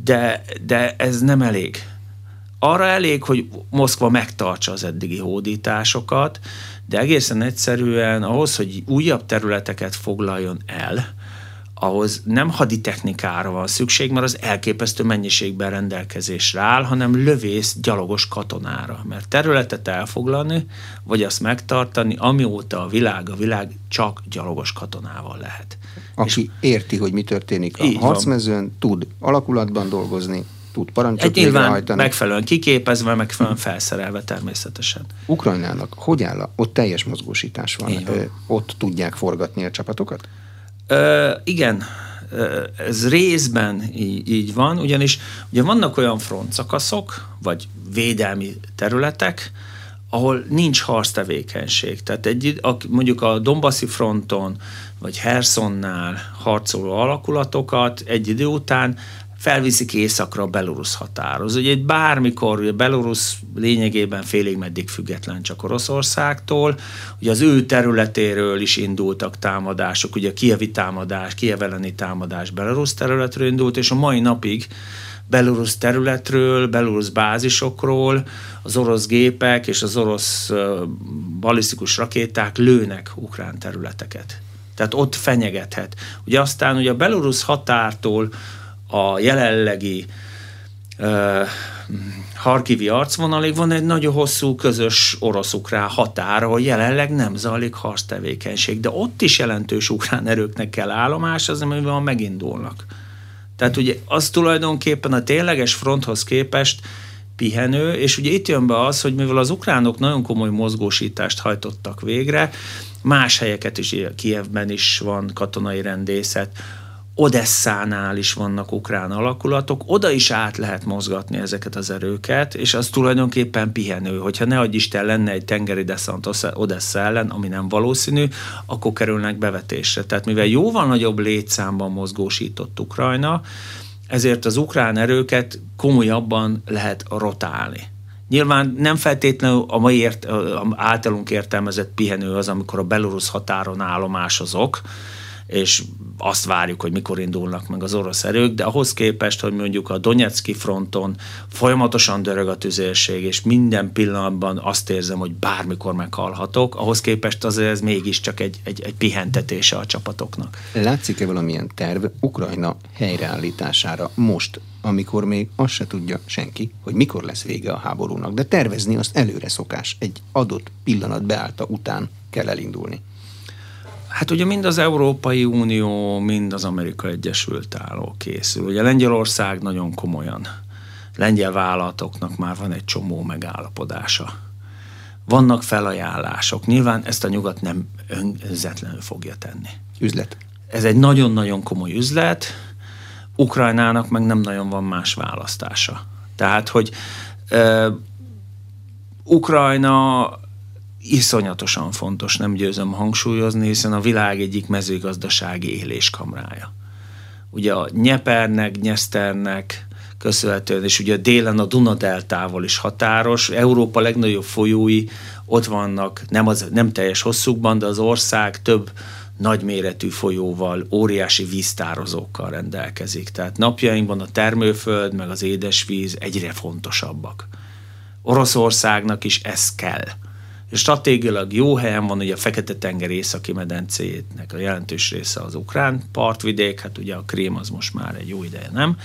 S2: De, de ez nem elég arra elég, hogy Moszkva megtartsa az eddigi hódításokat, de egészen egyszerűen ahhoz, hogy újabb területeket foglaljon el, ahhoz nem haditechnikára van szükség, mert az elképesztő mennyiségben rendelkezésre áll, hanem lövész gyalogos katonára. Mert területet elfoglalni, vagy azt megtartani, amióta a világ, a világ csak gyalogos katonával lehet.
S1: Aki És érti, hogy mi történik a harcmezőn, tud alakulatban dolgozni, tud parancsot
S2: Egy nyilván megfelelően kiképezve, megfelelően felszerelve természetesen.
S1: Ukrajnának hogy áll? A, ott teljes mozgósítás van. van. Ö, ott tudják forgatni a csapatokat?
S2: Ö, igen, ez részben így, így van, ugyanis ugye vannak olyan frontszakaszok, vagy védelmi területek, ahol nincs harctevékenység. Tehát egy, mondjuk a Dombaszi fronton, vagy Hersonnál harcoló alakulatokat egy idő után felviszik északra a Belarus határhoz. Ugye bármikor, Belarus lényegében félig meddig független csak Oroszországtól, ugye az ő területéről is indultak támadások, ugye a kievi támadás, kiev elleni támadás Belarus területről indult, és a mai napig Belarus területről, Belarus bázisokról az orosz gépek és az orosz balisztikus rakéták lőnek ukrán területeket. Tehát ott fenyegethet. Ugye aztán ugye a Belarus határtól a jelenlegi Harkivi arcvonalig van egy nagyon hosszú közös orosz-ukrán határ, ahol jelenleg nem zajlik harctevékenység, de ott is jelentős ukrán erőknek kell állomás, az amivel megindulnak. Tehát ugye az tulajdonképpen a tényleges fronthoz képest pihenő, és ugye itt jön be az, hogy mivel az ukránok nagyon komoly mozgósítást hajtottak végre, más helyeket is, Kievben is van katonai rendészet, Odesszánál is vannak ukrán alakulatok, oda is át lehet mozgatni ezeket az erőket, és az tulajdonképpen pihenő. Hogyha ne adj Isten lenne egy tengeri deszant Odessa ellen, ami nem valószínű, akkor kerülnek bevetésre. Tehát mivel jóval nagyobb létszámban mozgósított Ukrajna, ezért az ukrán erőket komolyabban lehet rotálni. Nyilván nem feltétlenül a mai ért, általunk értelmezett pihenő az, amikor a belorusz határon állomásozok, és azt várjuk, hogy mikor indulnak meg az orosz erők, de ahhoz képest, hogy mondjuk a Donetszki fronton folyamatosan dörög a tüzérség, és minden pillanatban azt érzem, hogy bármikor meghalhatok, ahhoz képest azért ez mégiscsak egy, egy, egy pihentetése a csapatoknak.
S1: Látszik-e valamilyen terv Ukrajna helyreállítására most, amikor még azt se tudja senki, hogy mikor lesz vége a háborúnak, de tervezni azt előre szokás, egy adott pillanat beállta után kell elindulni.
S2: Hát ugye mind az Európai Unió, mind az Amerika Egyesült Államok készül. Ugye Lengyelország nagyon komolyan. Lengyel vállalatoknak már van egy csomó megállapodása. Vannak felajánlások. Nyilván ezt a nyugat nem önzetlenül fogja tenni.
S1: Üzlet.
S2: Ez egy nagyon-nagyon komoly üzlet. Ukrajnának meg nem nagyon van más választása. Tehát, hogy uh, Ukrajna iszonyatosan fontos, nem győzöm hangsúlyozni, hiszen a világ egyik mezőgazdasági éléskamrája. Ugye a Nyepernek, Nyeszternek köszönhetően, és ugye délen a Duna-deltával is határos, Európa legnagyobb folyói ott vannak, nem, az, nem teljes hosszúkban, de az ország több nagyméretű folyóval, óriási víztározókkal rendelkezik. Tehát napjainkban a termőföld meg az édesvíz egyre fontosabbak. Oroszországnak is ez kell stratégiailag jó helyen van, ugye a Fekete-tenger északi medencéjének a jelentős része az ukrán partvidék, hát ugye a Krém az most már egy jó ideje nem.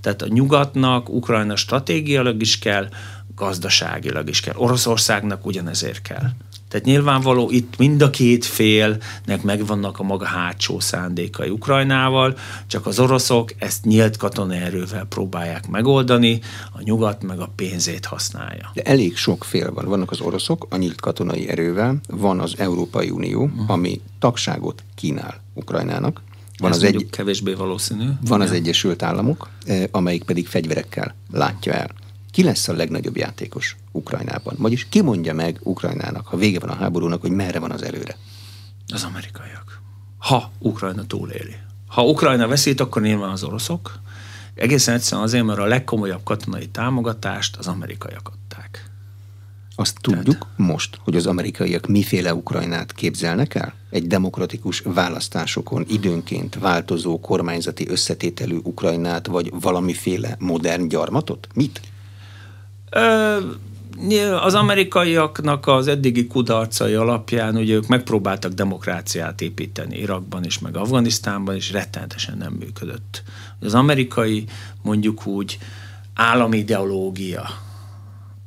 S2: Tehát a nyugatnak Ukrajna stratégiailag is kell, gazdaságilag is kell. Oroszországnak ugyanezért kell. Tehát nyilvánvaló itt mind a két félnek megvannak a maga hátsó szándékai Ukrajnával, csak az oroszok ezt nyílt katonai erővel próbálják megoldani, a nyugat meg a pénzét használja.
S1: De elég sok fél van. Vannak az oroszok a nyílt katonai erővel, van az Európai Unió, uh-huh. ami tagságot kínál Ukrajnának,
S2: van Ez az egy, kevésbé valószínű.
S1: Van Igen. az Egyesült Államok, eh, amelyik pedig fegyverekkel látja el ki lesz a legnagyobb játékos Ukrajnában? Vagyis ki mondja meg Ukrajnának, ha vége van a háborúnak, hogy merre van az előre?
S2: Az amerikaiak. Ha Ukrajna túléli. Ha Ukrajna veszít, akkor nyilván az oroszok. Egészen egyszerűen azért, mert a legkomolyabb katonai támogatást az amerikaiak adták.
S1: Azt tudjuk Tehát... most, hogy az amerikaiak miféle Ukrajnát képzelnek el? Egy demokratikus választásokon időnként változó kormányzati összetételű Ukrajnát, vagy valamiféle modern gyarmatot? Mit?
S2: Az amerikaiaknak az eddigi kudarcai alapján ugye ők megpróbáltak demokráciát építeni Irakban is, meg Afganisztánban, és rettenetesen nem működött. Az amerikai mondjuk úgy állami ideológia,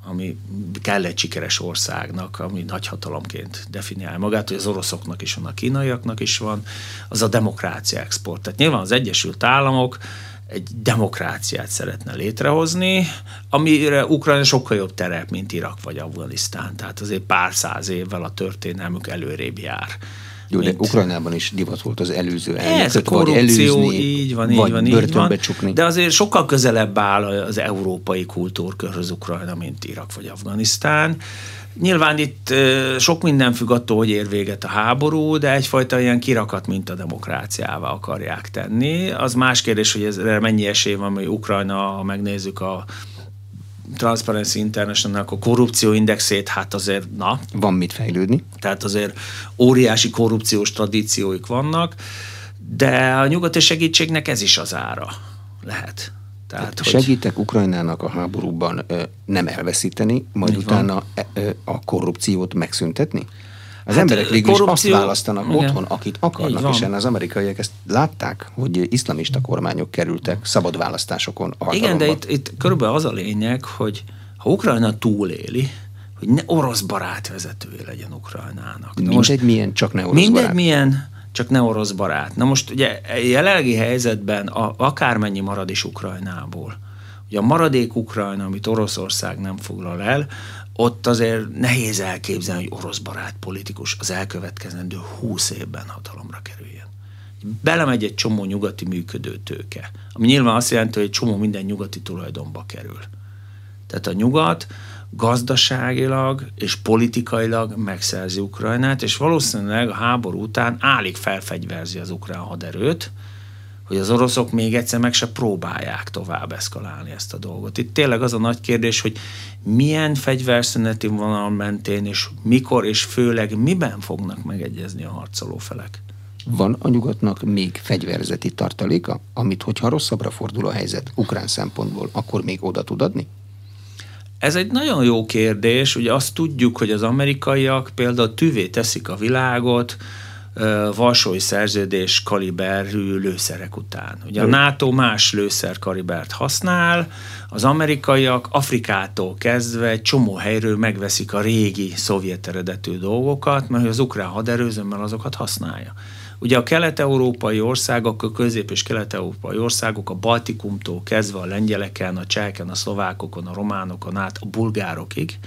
S2: ami kell egy sikeres országnak, ami nagyhatalomként definiál magát, hogy az oroszoknak is van, a kínaiaknak is van, az a demokrácia export. Tehát nyilván az Egyesült Államok egy demokráciát szeretne létrehozni, amire Ukrajna sokkal jobb terep, mint Irak vagy Afganisztán. Tehát azért pár száz évvel a történelmük előrébb jár.
S1: Jó, de Ukrajnában is divat volt az előző
S2: elnököt, vagy előzni, így van, így van, így van. Csukni. De azért sokkal közelebb áll az európai kultúrkörhöz Ukrajna, mint Irak vagy Afganisztán. Nyilván itt sok minden függ attól, hogy ér véget a háború, de egyfajta ilyen kirakat, mint a demokráciával akarják tenni. Az más kérdés, hogy ez mennyi esély van, hogy Ukrajna, ha megnézzük a Transparency international a korrupció indexét, hát azért, na.
S1: Van mit fejlődni.
S2: Tehát azért óriási korrupciós tradícióik vannak, de a nyugati segítségnek ez is az ára lehet.
S1: Tehát, hogy... Segítek Ukrajnának a háborúban ö, nem elveszíteni, majd Így utána. E, a korrupciót megszüntetni? Az hát emberek végül korrupció... is azt választanak Igen. otthon, akit akarnak, és az amerikaiak ezt látták, hogy iszlamista kormányok kerültek szabad választásokon.
S2: Igen, de itt, itt körülbelül az a lényeg, hogy Ha Ukrajna túléli, hogy ne orosz barát vezetője legyen Ukrajnának.
S1: Na mindegy most, milyen, csak ne orosz
S2: mindegy
S1: barát.
S2: milyen, csak ne orosz barát. Na most ugye jelenlegi helyzetben a, akármennyi marad is Ukrajnából, ugye a maradék Ukrajna, amit Oroszország nem foglal el, ott azért nehéz elképzelni, hogy orosz barát politikus az elkövetkezendő húsz évben hatalomra kerüljön. Belemegy egy csomó nyugati működő tőke, ami nyilván azt jelenti, hogy egy csomó minden nyugati tulajdonba kerül. Tehát a nyugat gazdaságilag és politikailag megszerzi Ukrajnát, és valószínűleg a háború után állig felfegyverzi az ukrán haderőt, hogy az oroszok még egyszer meg se próbálják tovább eszkalálni ezt a dolgot. Itt tényleg az a nagy kérdés, hogy milyen fegyverszüneti vonal mentén, és mikor, és főleg miben fognak megegyezni a harcoló felek.
S1: Van a nyugatnak még fegyverzeti tartaléka, amit, hogyha rosszabbra fordul a helyzet ukrán szempontból, akkor még oda tud adni?
S2: Ez egy nagyon jó kérdés. Ugye azt tudjuk, hogy az amerikaiak például tüvé teszik a világot, Varsói szerződés kaliberű lőszerek után. Ugye a NATO más lőszer kalibert használ, az amerikaiak Afrikától kezdve egy csomó helyről megveszik a régi szovjet eredetű dolgokat, mert az ukrán haderőzömmel azokat használja. Ugye a kelet-európai országok, a közép- és kelet-európai országok, a Baltikumtól kezdve a lengyeleken, a csehken, a szlovákokon, a románokon át, a bulgárokig,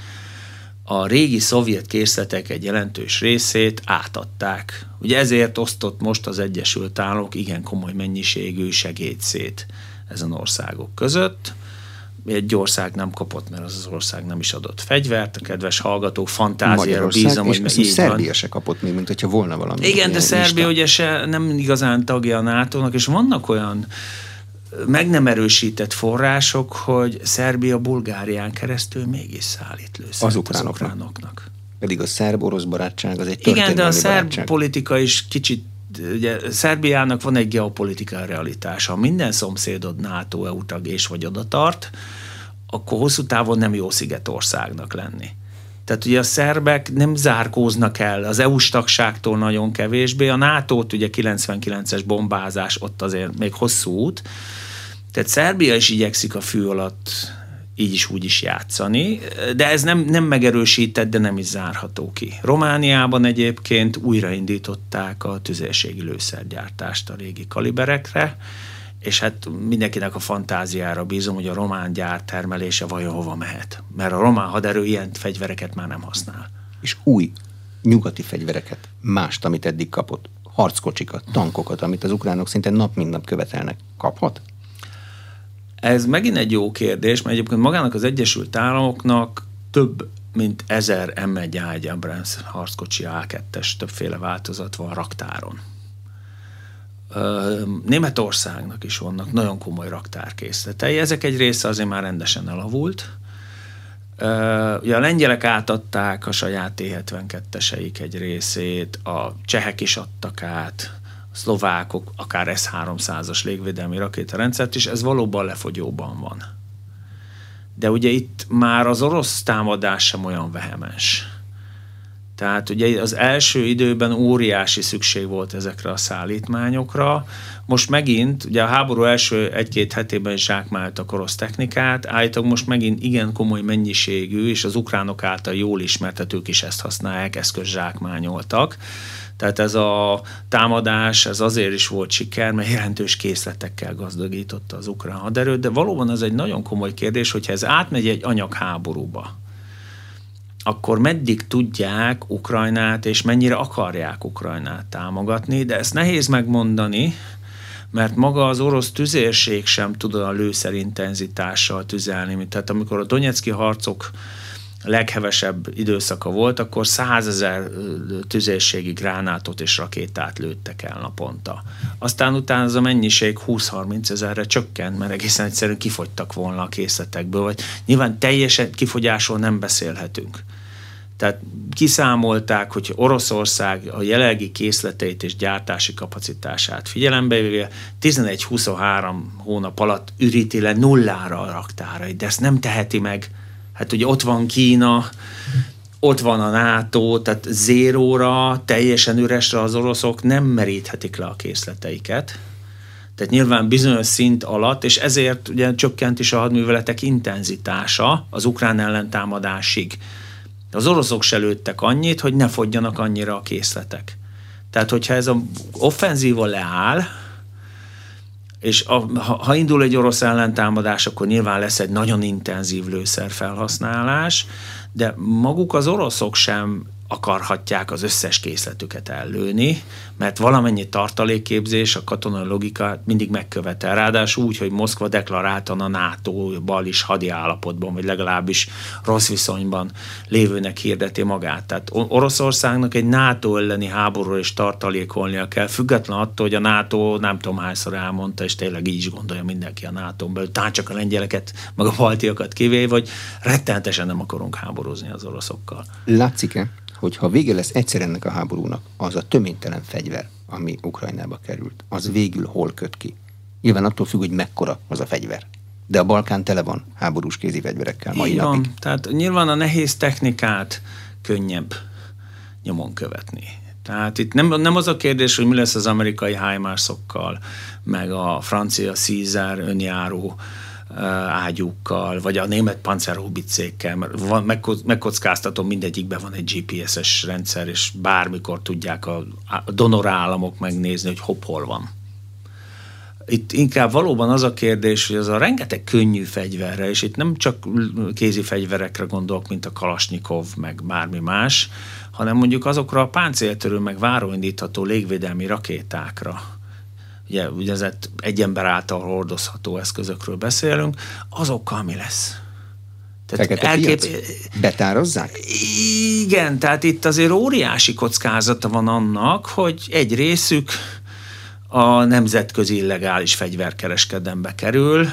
S2: a régi szovjet készletek egy jelentős részét átadták. Ugye ezért osztott most az Egyesült Államok igen komoly mennyiségű segélyt szét ezen országok között egy ország nem kapott, mert az, az ország nem is adott fegyvert. A kedves hallgatók fantáziára bízom,
S1: hogy és Szerbia se kapott még, mint hogyha volna valami.
S2: Igen, de Szerbia ugye se nem igazán tagja a nato és vannak olyan meg nem erősített források, hogy Szerbia Bulgárián keresztül mégis szállít lőszert
S1: az ukránoknak. Az ukránoknak. Pedig a szerb-orosz barátság az egy
S2: Igen, de a
S1: szerb
S2: barátság. politika is kicsit ugye Szerbiának van egy geopolitikai realitása. Minden szomszédod NATO EU tag és vagy oda tart, akkor hosszú távon nem jó szigetországnak lenni. Tehát ugye a szerbek nem zárkóznak el az EU-s tagságtól nagyon kevésbé, a NATO-t ugye 99-es bombázás ott azért még hosszú út, tehát Szerbia is igyekszik a fű alatt így is úgy is játszani, de ez nem, nem megerősített, de nem is zárható ki. Romániában egyébként újraindították a tüzérségi lőszergyártást a régi kaliberekre, és hát mindenkinek a fantáziára bízom, hogy a román gyár termelése vajon hova mehet. Mert a román haderő ilyen fegyvereket már nem használ.
S1: És új nyugati fegyvereket, mást, amit eddig kapott, harckocsikat, tankokat, amit az ukránok szinte nap mint nap követelnek, kaphat?
S2: Ez megint egy jó kérdés, mert egyébként magának az Egyesült Államoknak több mint ezer M1 Abrams harckocsi A2-es többféle változat van raktáron. Németországnak is vannak nagyon komoly raktárkészletei. Ezek egy része azért már rendesen elavult. Ugye a lengyelek átadták a saját T-72-eseik egy részét, a csehek is adtak át, szlovákok akár S-300-as légvédelmi rakétarendszert is, ez valóban lefogyóban van. De ugye itt már az orosz támadás sem olyan vehemens tehát ugye az első időben óriási szükség volt ezekre a szállítmányokra. Most megint, ugye a háború első egy-két hetében zsákmált a orosz technikát, állítólag most megint igen komoly mennyiségű, és az ukránok által jól ismert, ők is ezt használják, eszközzsákmányoltak. Tehát ez a támadás, ez azért is volt siker, mert jelentős készletekkel gazdagította az ukrán haderőt, de valóban ez egy nagyon komoly kérdés, hogyha ez átmegy egy anyagháborúba, akkor meddig tudják Ukrajnát, és mennyire akarják Ukrajnát támogatni, de ezt nehéz megmondani, mert maga az orosz tüzérség sem tud a lőszerintenzitással tüzelni. Tehát amikor a donetszki harcok leghevesebb időszaka volt, akkor százezer tüzérségi gránátot és rakétát lőttek el naponta. Aztán utána ez a mennyiség 20-30 ezerre csökkent, mert egészen egyszerűen kifogytak volna a készletekből, vagy nyilván teljesen kifogyásról nem beszélhetünk. Tehát kiszámolták, hogy Oroszország a jelenlegi készleteit és gyártási kapacitását figyelembe véve 11-23 hónap alatt üríti le nullára a raktárait, de ezt nem teheti meg hát ugye ott van Kína, ott van a NATO, tehát zéróra, teljesen üresre az oroszok nem meríthetik le a készleteiket. Tehát nyilván bizonyos szint alatt, és ezért ugye csökkent is a hadműveletek intenzitása az ukrán ellentámadásig. Az oroszok se lőttek annyit, hogy ne fogjanak annyira a készletek. Tehát, hogyha ez a offenzíva leáll, és a, ha, ha indul egy orosz ellentámadás, akkor nyilván lesz egy nagyon intenzív lőszerfelhasználás, de maguk az oroszok sem akarhatják az összes készletüket ellőni, mert valamennyi tartalékképzés a katonai logika mindig megkövetel. Ráadásul úgy, hogy Moszkva deklaráltan a NATO-bal is hadi állapotban, vagy legalábbis rossz viszonyban lévőnek hirdeti magát. Tehát Oroszországnak egy NATO elleni háborúra is tartalékolnia kell, független attól, hogy a NATO nem tudom hányszor elmondta, és tényleg így is gondolja mindenki a NATO-n belül, talán csak a lengyeleket, meg a baltiakat kivéve, hogy rettenetesen nem akarunk háborúzni az oroszokkal.
S1: Látszik-e, hogy ha vége lesz egyszer ennek a háborúnak, az a töménytelen fegyver, ami Ukrajnába került, az végül hol köt ki? Nyilván attól függ, hogy mekkora az a fegyver. De a Balkán tele van háborús kézi fegyverekkel mai
S2: Igen,
S1: napig.
S2: Tehát nyilván a nehéz technikát könnyebb nyomon követni. Tehát itt nem, nem az a kérdés, hogy mi lesz az amerikai HIMARS-okkal, meg a francia Caesar önjáró ágyúkkal, vagy a német panzerhaubicékkel, mert van, megkockáztatom, mindegyikben van egy GPS-es rendszer, és bármikor tudják a, a donor államok megnézni, hogy hopp, hol van. Itt inkább valóban az a kérdés, hogy az a rengeteg könnyű fegyverre, és itt nem csak kézi fegyverekre gondolok, mint a Kalasnyikov, meg bármi más, hanem mondjuk azokra a páncéltörő, meg váróindítható légvédelmi rakétákra, ugye úgynevezett egy ember által hordozható eszközökről beszélünk, azokkal mi lesz?
S1: Tehát elkép... Betározzák?
S2: Igen, tehát itt azért óriási kockázata van annak, hogy egy részük a nemzetközi illegális fegyverkereskedembe kerül,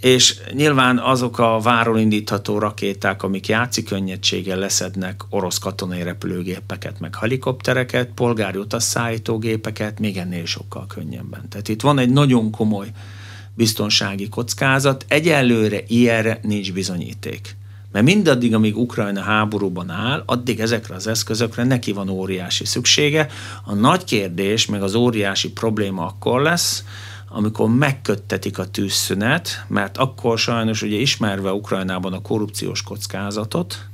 S2: és nyilván azok a váról indítható rakéták, amik játszik könnyedséggel leszednek orosz katonai repülőgépeket, meg helikoptereket, polgári utasszállítógépeket, még ennél sokkal könnyebben. Tehát itt van egy nagyon komoly biztonsági kockázat, egyelőre ilyenre nincs bizonyíték. Mert mindaddig, amíg Ukrajna háborúban áll, addig ezekre az eszközökre neki van óriási szüksége. A nagy kérdés, meg az óriási probléma akkor lesz, amikor megköttetik a tűzszünet, mert akkor sajnos ugye ismerve Ukrajnában a korrupciós kockázatot,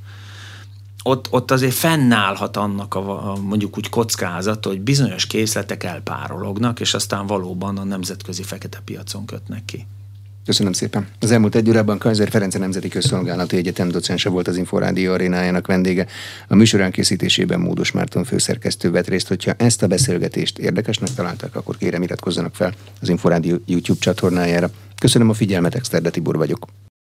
S2: ott, ott azért fennállhat annak a, a mondjuk úgy kockázat, hogy bizonyos készletek elpárolognak, és aztán valóban a nemzetközi fekete piacon kötnek ki.
S1: Köszönöm szépen. Az elmúlt egy órában Kaiser Ferenc Nemzeti Közszolgálati Egyetem docense volt az Inforádió arénájának vendége. A műsorán készítésében Módos Márton főszerkesztő vett részt. Hogyha ezt a beszélgetést érdekesnek találták, akkor kérem iratkozzanak fel az Inforádió YouTube csatornájára. Köszönöm a figyelmet, Exterde Tibor vagyok.